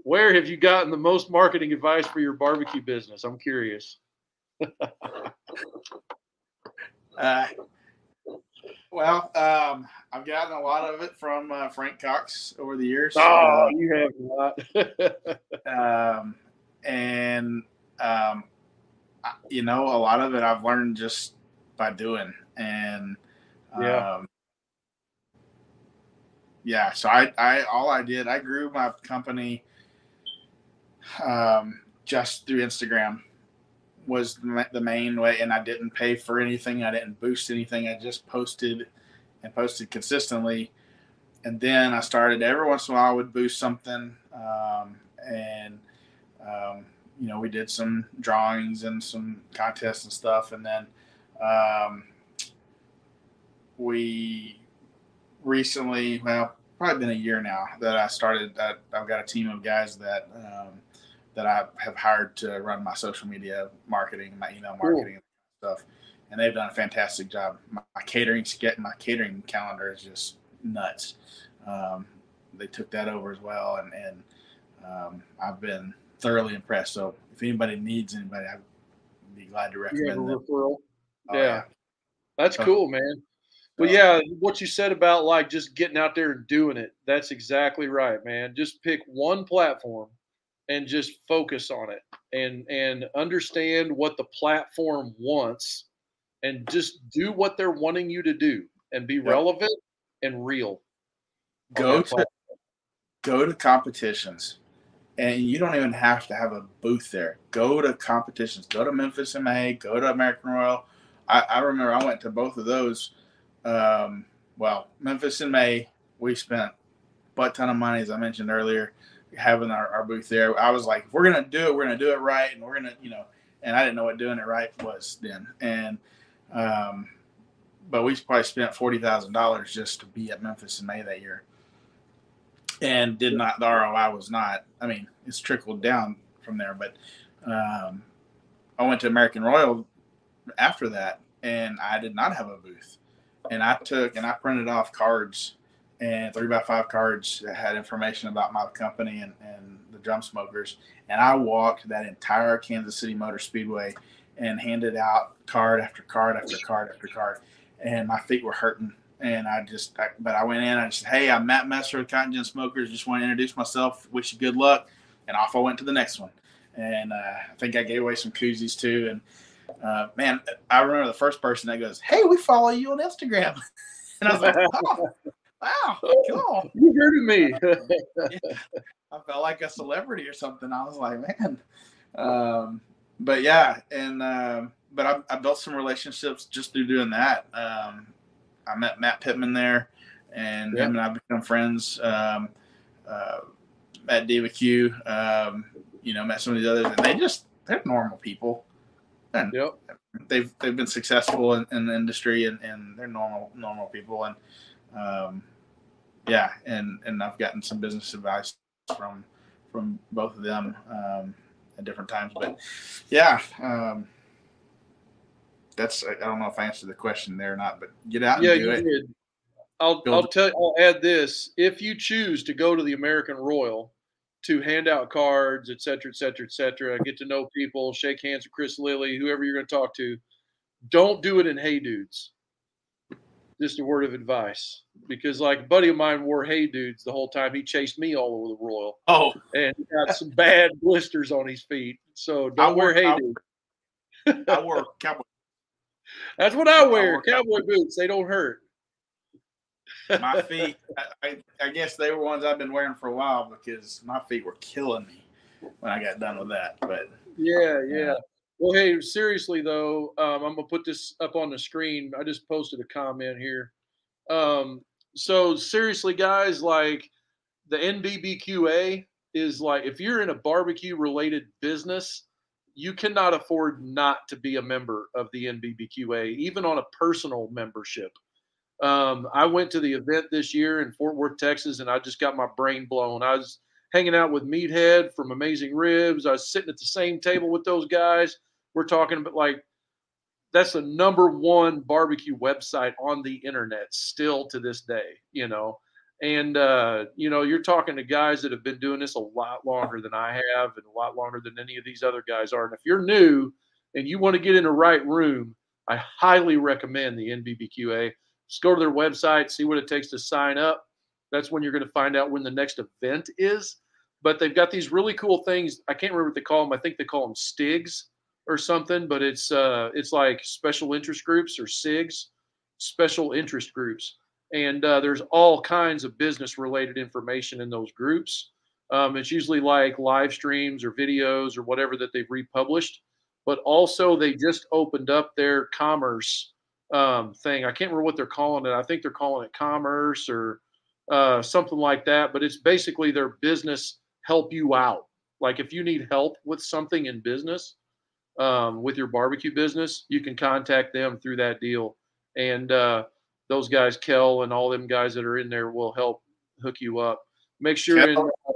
Where have you gotten the most marketing advice for your barbecue business? I'm curious. uh, well, um, I've gotten a lot of it from uh, Frank Cox over the years. Oh, uh, you have a lot. um, and um, you know, a lot of it I've learned just by doing, and yeah, um, yeah. So I, I, all I did, I grew my company um, just through Instagram was the main way, and I didn't pay for anything. I didn't boost anything. I just posted and posted consistently. And then I started every once in a while I would boost something, um, and um, you know we did some drawings and some contests and stuff, and then um, we recently, well, probably been a year now that I started. That I've got a team of guys that um, that I have hired to run my social media marketing, my email marketing cool. stuff, and they've done a fantastic job. My, my catering, getting my catering calendar is just nuts. Um, they took that over as well, and and um, I've been thoroughly impressed. So if anybody needs anybody, I'd be glad to recommend them. Referral. Oh, yeah. yeah. that's so, cool, man. Well, yeah, what you said about like just getting out there and doing it, that's exactly right, man. Just pick one platform and just focus on it and and understand what the platform wants and just do what they're wanting you to do and be yep. relevant and real. Go to go to competitions. And you don't even have to have a booth there. Go to competitions. Go to Memphis MA. Go to American Royal. I, I remember I went to both of those. Um, well, Memphis in May, we spent a butt ton of money, as I mentioned earlier having our, our booth there. I was like, if we're gonna do it, we're gonna do it right, and we're gonna, you know, and I didn't know what doing it right was then. And um, but we probably spent forty thousand dollars just to be at Memphis in May that year, and did not. The ROI was not. I mean, it's trickled down from there, but um, I went to American Royal after that, and I did not have a booth, and I took and I printed off cards and three by five cards that had information about my company and, and the drum smokers. And I walked that entire Kansas City Motor Speedway and handed out card after card after card after card. And my feet were hurting. And I just, I, but I went in. I said, "Hey, I'm Matt Messer with Cotton Gin Smokers. Just want to introduce myself. Wish you good luck." And off I went to the next one. And uh, I think I gave away some koozies too. And uh, man, I remember the first person that goes, "Hey, we follow you on Instagram." and I was like, "Oh, wow, cool. You heard of me. yeah. I felt like a celebrity or something. I was like, man. Um, but yeah, and um, but I, I, built some relationships just through doing that. Um, I met Matt Pittman there, and him and I become friends. Um, uh, met Diva Q, um, you know, met some of the others, and they just they're normal people. And, yep. they've they've been successful in, in the industry and, and they're normal normal people and um, yeah and and I've gotten some business advice from from both of them um, at different times but yeah um, that's I don't know if I answered the question there or not but get out yeah, you it. Did. I'll I'll tell you, I'll add this if you choose to go to the American Royal to hand out cards, et cetera, et cetera, et cetera. Get to know people, shake hands with Chris Lilly, whoever you're going to talk to. Don't do it in Hey Dudes. Just a word of advice, because like a buddy of mine wore Hey Dudes the whole time. He chased me all over the Royal. Oh, and he got some bad blisters on his feet. So don't wear Hey Dudes. I wore cowboy. That's what I wear. I cowboy cowboy boots. They don't hurt my feet, I, I, guess they were ones I've been wearing for a while because my feet were killing me when I got done with that. But yeah, yeah. Uh, well, hey, seriously though, um, I'm gonna put this up on the screen. I just posted a comment here. Um, so seriously, guys, like the NBBQA is like if you're in a barbecue related business, you cannot afford not to be a member of the NBBQA, even on a personal membership. Um, I went to the event this year in Fort Worth, Texas, and I just got my brain blown. I was hanging out with Meathead from Amazing Ribs. I was sitting at the same table with those guys. We're talking about like that's the number one barbecue website on the internet still to this day, you know. And uh, you know, you're talking to guys that have been doing this a lot longer than I have, and a lot longer than any of these other guys are. And if you're new and you want to get in the right room, I highly recommend the NBBQA. Just go to their website, see what it takes to sign up. That's when you're going to find out when the next event is. But they've got these really cool things. I can't remember what they call them. I think they call them STIGs or something, but it's uh, it's like special interest groups or SIGs, special interest groups. And uh, there's all kinds of business related information in those groups. Um, it's usually like live streams or videos or whatever that they've republished. But also, they just opened up their commerce um, thing. I can't remember what they're calling it. I think they're calling it commerce or uh, something like that. But it's basically their business help you out. Like if you need help with something in business, um, with your barbecue business, you can contact them through that deal. And uh, those guys, Kel and all them guys that are in there, will help hook you up. Make sure, in, uh,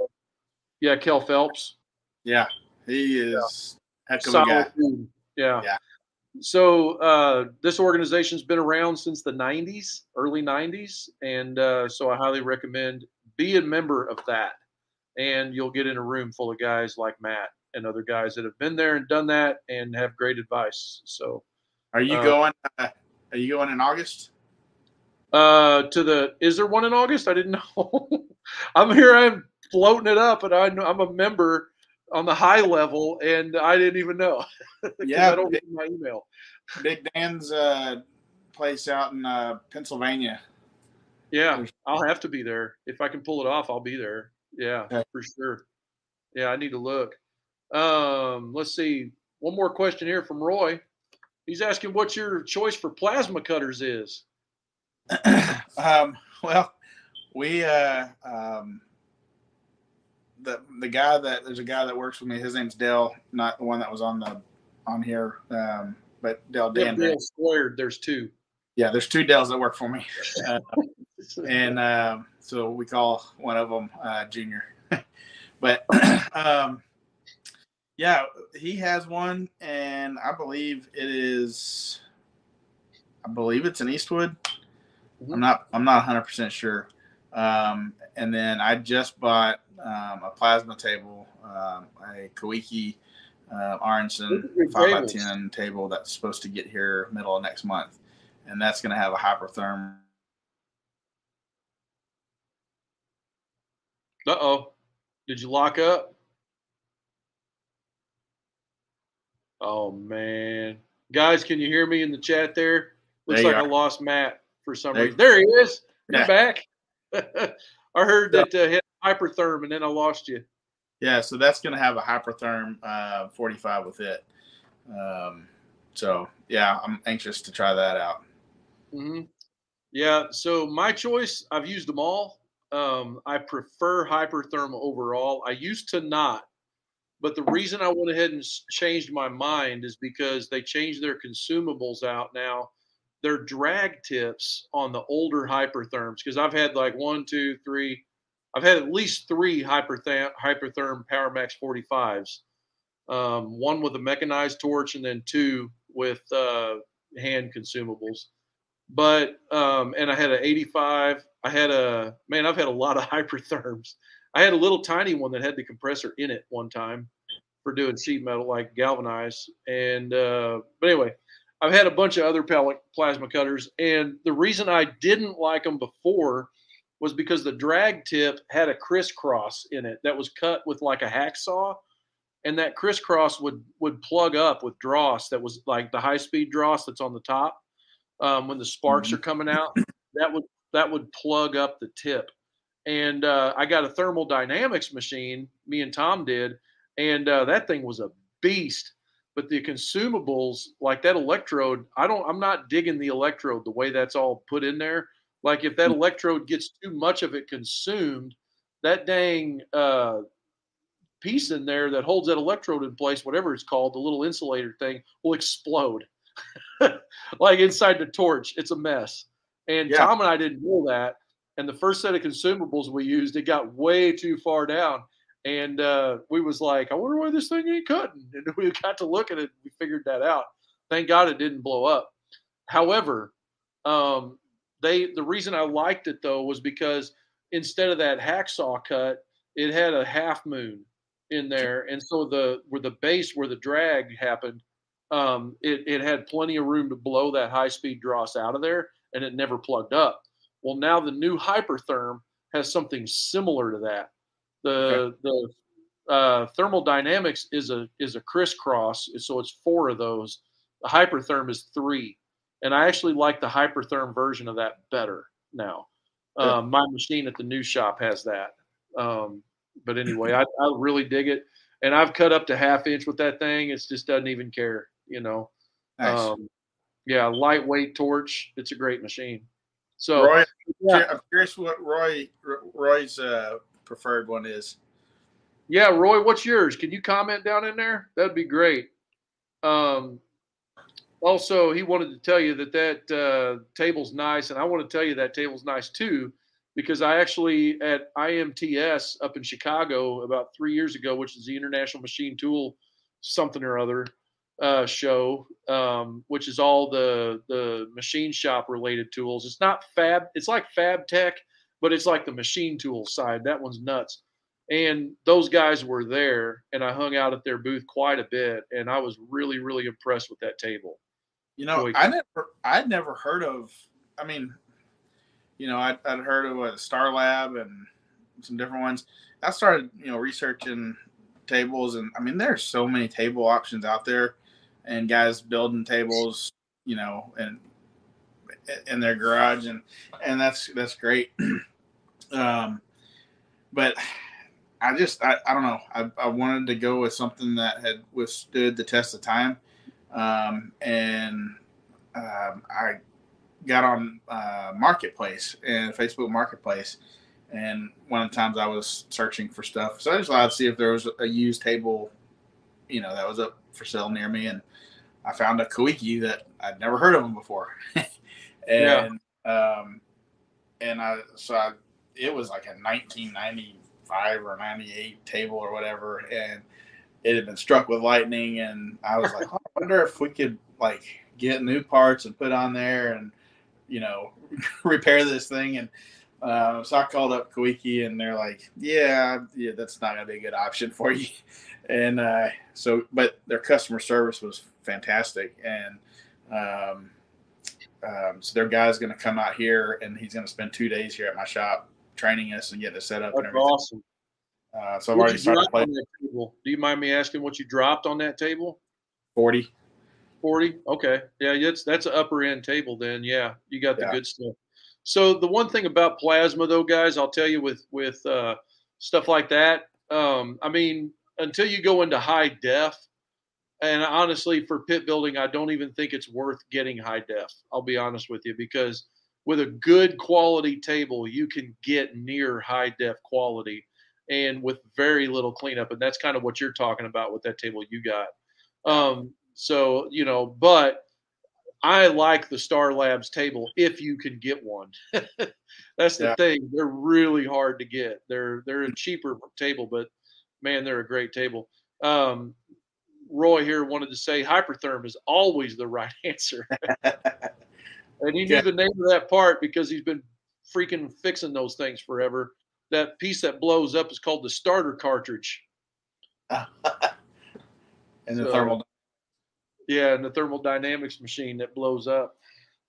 yeah, Kel Phelps. Yeah, he is yeah. heck of a guy. Yeah. yeah. So uh, this organization's been around since the 90s, early 90s, and uh, so I highly recommend be a member of that, and you'll get in a room full of guys like Matt and other guys that have been there and done that and have great advice. So, are you uh, going? Uh, are you going in August? Uh, to the is there one in August? I didn't know. I'm here. I'm floating it up, and I know I'm a member on the high level, and I didn't even know. yeah, I don't get my email. Big Dan's uh, place out in uh, Pennsylvania. Yeah, I'll have to be there if I can pull it off. I'll be there. Yeah, for sure. Yeah, I need to look. Um, let's see. One more question here from Roy. He's asking what your choice for plasma cutters is. um, well, we uh, um, the the guy that there's a guy that works with me. His name's Dale, not the one that was on the on here, um, but Dale Dan. Dale squared. There's two. Yeah, there's two Dells that work for me, uh, and uh, so we call one of them uh, Junior. but um, yeah, he has one, and I believe it is. I believe it's in Eastwood. Mm-hmm. I'm not. I'm not 100 percent sure. Um, and then I just bought um, a plasma table, um, a Koike uh, Aronson 5x10 table that's supposed to get here middle of next month. And that's going to have a hypertherm. Uh oh. Did you lock up? Oh, man. Guys, can you hear me in the chat there? Looks there like are. I lost Matt for some there reason. There he is. You're yeah. back. I heard that uh, hypertherm, and then I lost you. Yeah, so that's going to have a hypertherm uh, 45 with it. Um, so yeah, I'm anxious to try that out. Mm-hmm. Yeah, so my choice, I've used them all. Um, I prefer hypertherm overall. I used to not, But the reason I went ahead and changed my mind is because they changed their consumables out now. Their drag tips on the older hypertherms, because I've had like one, two, three, I've had at least three hypertherm, hypertherm PowerMax 45s. Um, one with a mechanized torch, and then two with uh, hand consumables. But um, and I had an 85. I had a man. I've had a lot of hypertherms. I had a little tiny one that had the compressor in it one time for doing sheet metal, like galvanized. And uh, but anyway, I've had a bunch of other plasma cutters, and the reason I didn't like them before was because the drag tip had a crisscross in it that was cut with like a hacksaw and that crisscross would would plug up with dross that was like the high speed dross that's on the top um, when the sparks mm-hmm. are coming out that would that would plug up the tip and uh, i got a thermal dynamics machine me and tom did and uh, that thing was a beast but the consumables like that electrode i don't i'm not digging the electrode the way that's all put in there like if that mm. electrode gets too much of it consumed, that dang uh, piece in there that holds that electrode in place, whatever it's called, the little insulator thing, will explode. like inside the torch, it's a mess. And yeah. Tom and I didn't know that. And the first set of consumables we used, it got way too far down. And uh, we was like, I wonder why this thing ain't cutting. And we got to look at it. We figured that out. Thank God it didn't blow up. However, um, they the reason I liked it though was because instead of that hacksaw cut, it had a half moon in there, and so the where the base where the drag happened, um, it it had plenty of room to blow that high speed dross out of there, and it never plugged up. Well, now the new Hypertherm has something similar to that. The okay. the uh, thermal dynamics is a is a crisscross, so it's four of those. The Hypertherm is three and I actually like the hypertherm version of that better now. Um, my machine at the new shop has that. Um, but anyway, I, I, really dig it, and I've cut up to half inch with that thing. It just doesn't even care, you know. Nice. Um, yeah, lightweight torch. It's a great machine. So, Roy, yeah. I'm curious what Roy Roy's uh, preferred one is. Yeah, Roy, what's yours? Can you comment down in there? That'd be great. Um, also, he wanted to tell you that that uh, table's nice, and I want to tell you that table's nice too, because I actually at IMTS up in Chicago about three years ago, which is the International Machine Tool something or other uh, show, um, which is all the the machine shop related tools. It's not fab, it's like Fab Tech, but it's like the machine tool side. That one's nuts. And those guys were there, and I hung out at their booth quite a bit, and I was really, really impressed with that table. You know, I never, I'd never heard of. I mean, you know, I'd, I'd heard of a Star Lab and some different ones. I started, you know, researching tables, and I mean, there's so many table options out there, and guys building tables, you know, and in their garage, and and that's that's great. um, but I just, I, I don't know. I, I wanted to go with something that had withstood the test of time um, and um, I got on uh, Marketplace and Facebook Marketplace. And one of the times I was searching for stuff, so I just wanted to see if there was a used table, you know, that was up for sale near me, and I found a Koike that I'd never heard of them before, and yeah. um, and I so I, it was like a 1995 or 98 table or whatever, and it had been struck with lightning, and I was like, oh, I wonder if we could like get new parts and put on there and you know repair this thing. And uh, so I called up Koike, and they're like, yeah, yeah, that's not gonna be a good option for you. And uh, so, but their customer service was fantastic, and um, um, so their guy's going to come out here, and he's going to spend two days here at my shop training us and getting us set up. That's and everything. awesome. Uh, so I've already started playing. Do you mind me asking what you dropped on that table? 40. 40. Okay. Yeah, that's that's an upper end table then. Yeah, you got the yeah. good stuff. So the one thing about plasma though, guys, I'll tell you with with uh, stuff like that. Um, I mean, until you go into high def, and honestly, for pit building, I don't even think it's worth getting high def. I'll be honest with you because with a good quality table, you can get near high def quality and with very little cleanup. And that's kind of what you're talking about with that table you got. Um, so, you know, but I like the Star Labs table if you can get one. that's the yeah. thing. They're really hard to get. They're they're a cheaper table, but man, they're a great table. Um, Roy here wanted to say hypertherm is always the right answer. and he knew yeah. the name of that part because he's been freaking fixing those things forever. That piece that blows up is called the starter cartridge. and the so, thermal. Yeah, and the Thermal Dynamics machine that blows up.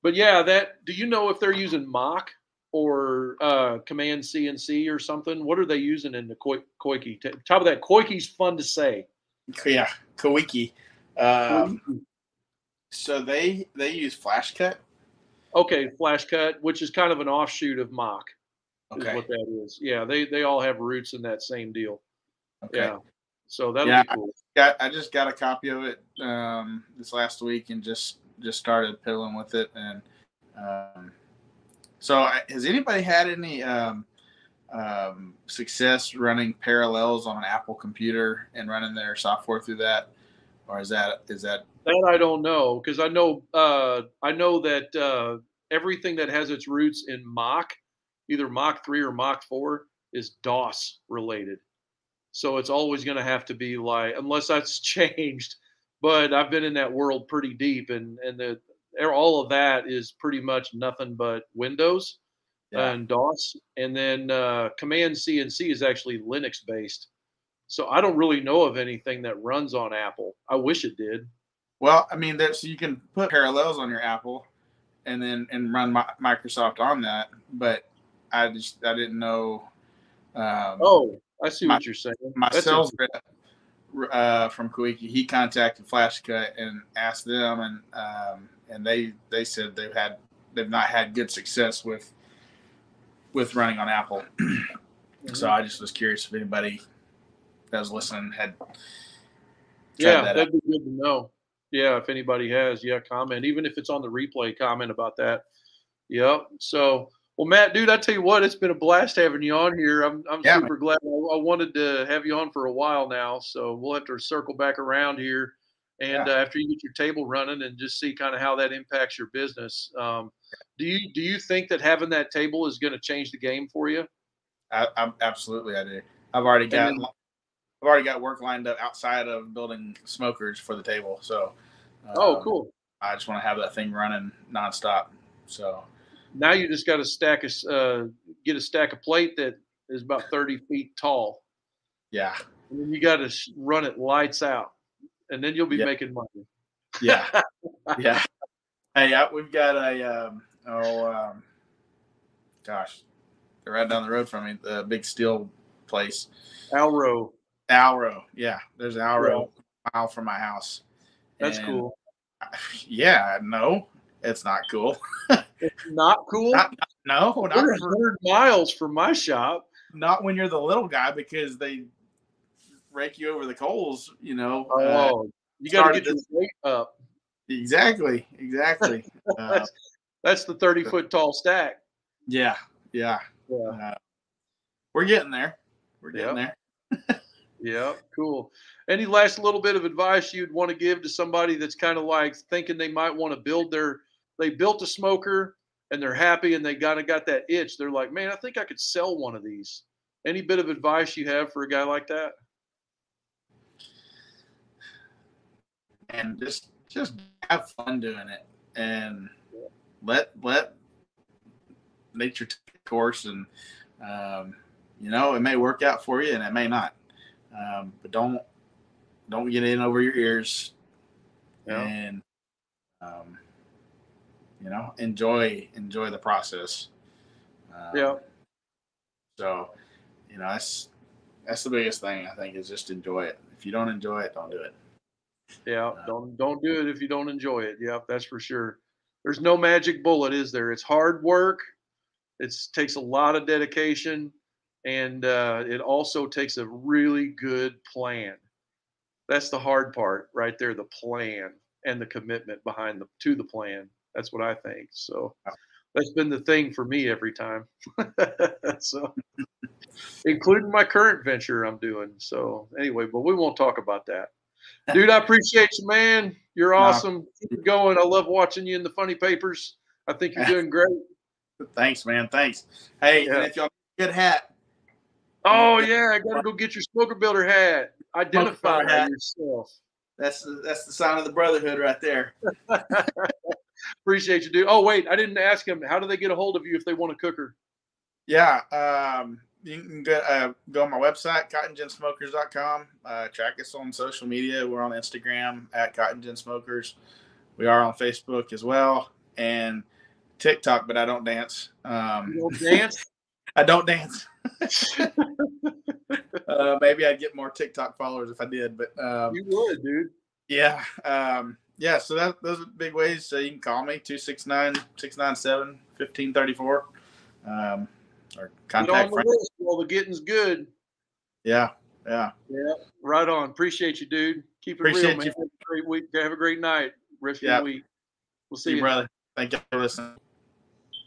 But yeah, that. Do you know if they're using Mach or uh, Command CNC or something? What are they using in the Koike? Top of that, Koike's fun to say. Yeah, Koike. Um, so they they use Flash Cut. Okay, Flash Cut, which is kind of an offshoot of Mach. Okay. Is what that is. Yeah, they they all have roots in that same deal. Okay. Yeah. So that'll yeah, be cool. I, got, I just got a copy of it um, this last week and just just started piddling with it and um, so has anybody had any um, um, success running parallels on an Apple computer and running their software through that, or is that is that that I don't know because I know uh, I know that uh, everything that has its roots in Mach, either Mach three or Mach four, is DOS related. So it's always going to have to be like unless that's changed. But I've been in that world pretty deep, and and the all of that is pretty much nothing but Windows yeah. and DOS, and then uh, Command CNC is actually Linux based. So I don't really know of anything that runs on Apple. I wish it did. Well, I mean, so you can put parallels on your Apple, and then and run my, Microsoft on that. But I just I didn't know. Um, oh, I see my, what you're saying. My That's sales rep uh, from Koike, he contacted FlashCut and asked them, and um, and they they said they've had they've not had good success with with running on Apple. So I just was curious if anybody that was listening had. Yeah, that that'd out. be good to know. Yeah, if anybody has, yeah, comment. Even if it's on the replay, comment about that. Yep. So, well, Matt, dude, I tell you what, it's been a blast having you on here. I'm, I'm yeah, super man. glad. I, I, wanted to have you on for a while now, so we'll have to circle back around here, and yeah. uh, after you get your table running, and just see kind of how that impacts your business. Um, do you do you think that having that table is going to change the game for you? I, I'm absolutely I do. I've already got then, I've already got work lined up outside of building smokers for the table. So oh, um, cool. I just want to have that thing running nonstop. So now you just got to stack a uh, get a stack of plate that is about 30 feet tall. Yeah. And you got to run it lights out, and then you'll be yep. making money. Yeah. yeah. Hey, we've got a um, oh um, gosh, they're right down the road from me. The big steel place. Alro. Alro. Yeah, there's Alro yeah. mile from my house. That's and, cool. Yeah, no, it's not cool. it's not cool. Not, no, not hundred miles from my shop. Not when you're the little guy because they rake you over the coals. You know. Oh, uh, you got to get your weight up. Exactly. Exactly. Uh, that's, the 30 foot tall stack. Yeah. Yeah. Yeah. Uh, we're getting there. We're getting yep. there. yeah. Cool. Any last little bit of advice you'd want to give to somebody that's kind of like thinking they might want to build their, they built a smoker and they're happy and they kind of got that itch. They're like, man, I think I could sell one of these. Any bit of advice you have for a guy like that? And just just have fun doing it. And let let nature take course and um, you know it may work out for you and it may not. Um, but don't don't get in over your ears. Yeah. and um, you know enjoy enjoy the process. Um, yeah. so you know that's that's the biggest thing i think is just enjoy it. If you don't enjoy it don't do it yeah, don't don't do it if you don't enjoy it. Yeah, that's for sure. There's no magic bullet, is there? It's hard work. It takes a lot of dedication, and uh, it also takes a really good plan. That's the hard part, right there. The plan and the commitment behind the to the plan. That's what I think. So that's been the thing for me every time. so including my current venture I'm doing. So anyway, but we won't talk about that. Dude, I appreciate you, man. You're awesome. Keep going. I love watching you in the funny papers. I think you're doing great. Thanks, man. Thanks. Hey, yeah. if y'all good hat. Oh yeah, I gotta go get your smoker builder hat. Identify hat. yourself. That's the, that's the sign of the brotherhood right there. Appreciate you, dude. Oh wait, I didn't ask him. How do they get a hold of you if they want a cooker? Yeah, um, you can go, uh, go on my website, cottonginsmokers.com. Uh, track us on social media. We're on Instagram at Cotton Smokers. We are on Facebook as well and TikTok, but I don't dance. Um, you don't dance? I don't dance. uh, maybe I'd get more TikTok followers if I did, but um, you would, dude. Yeah. Um, yeah. So that those are big ways. So you can call me 269 697 1534. Or contact Get on the list while the getting's good. Yeah. Yeah. Yeah. Right on. Appreciate you, dude. Keep it Appreciate real, man. You. Have a great week. Have a great night. Rest of yeah. the week. We'll see, see you, brother. Thank you for listening.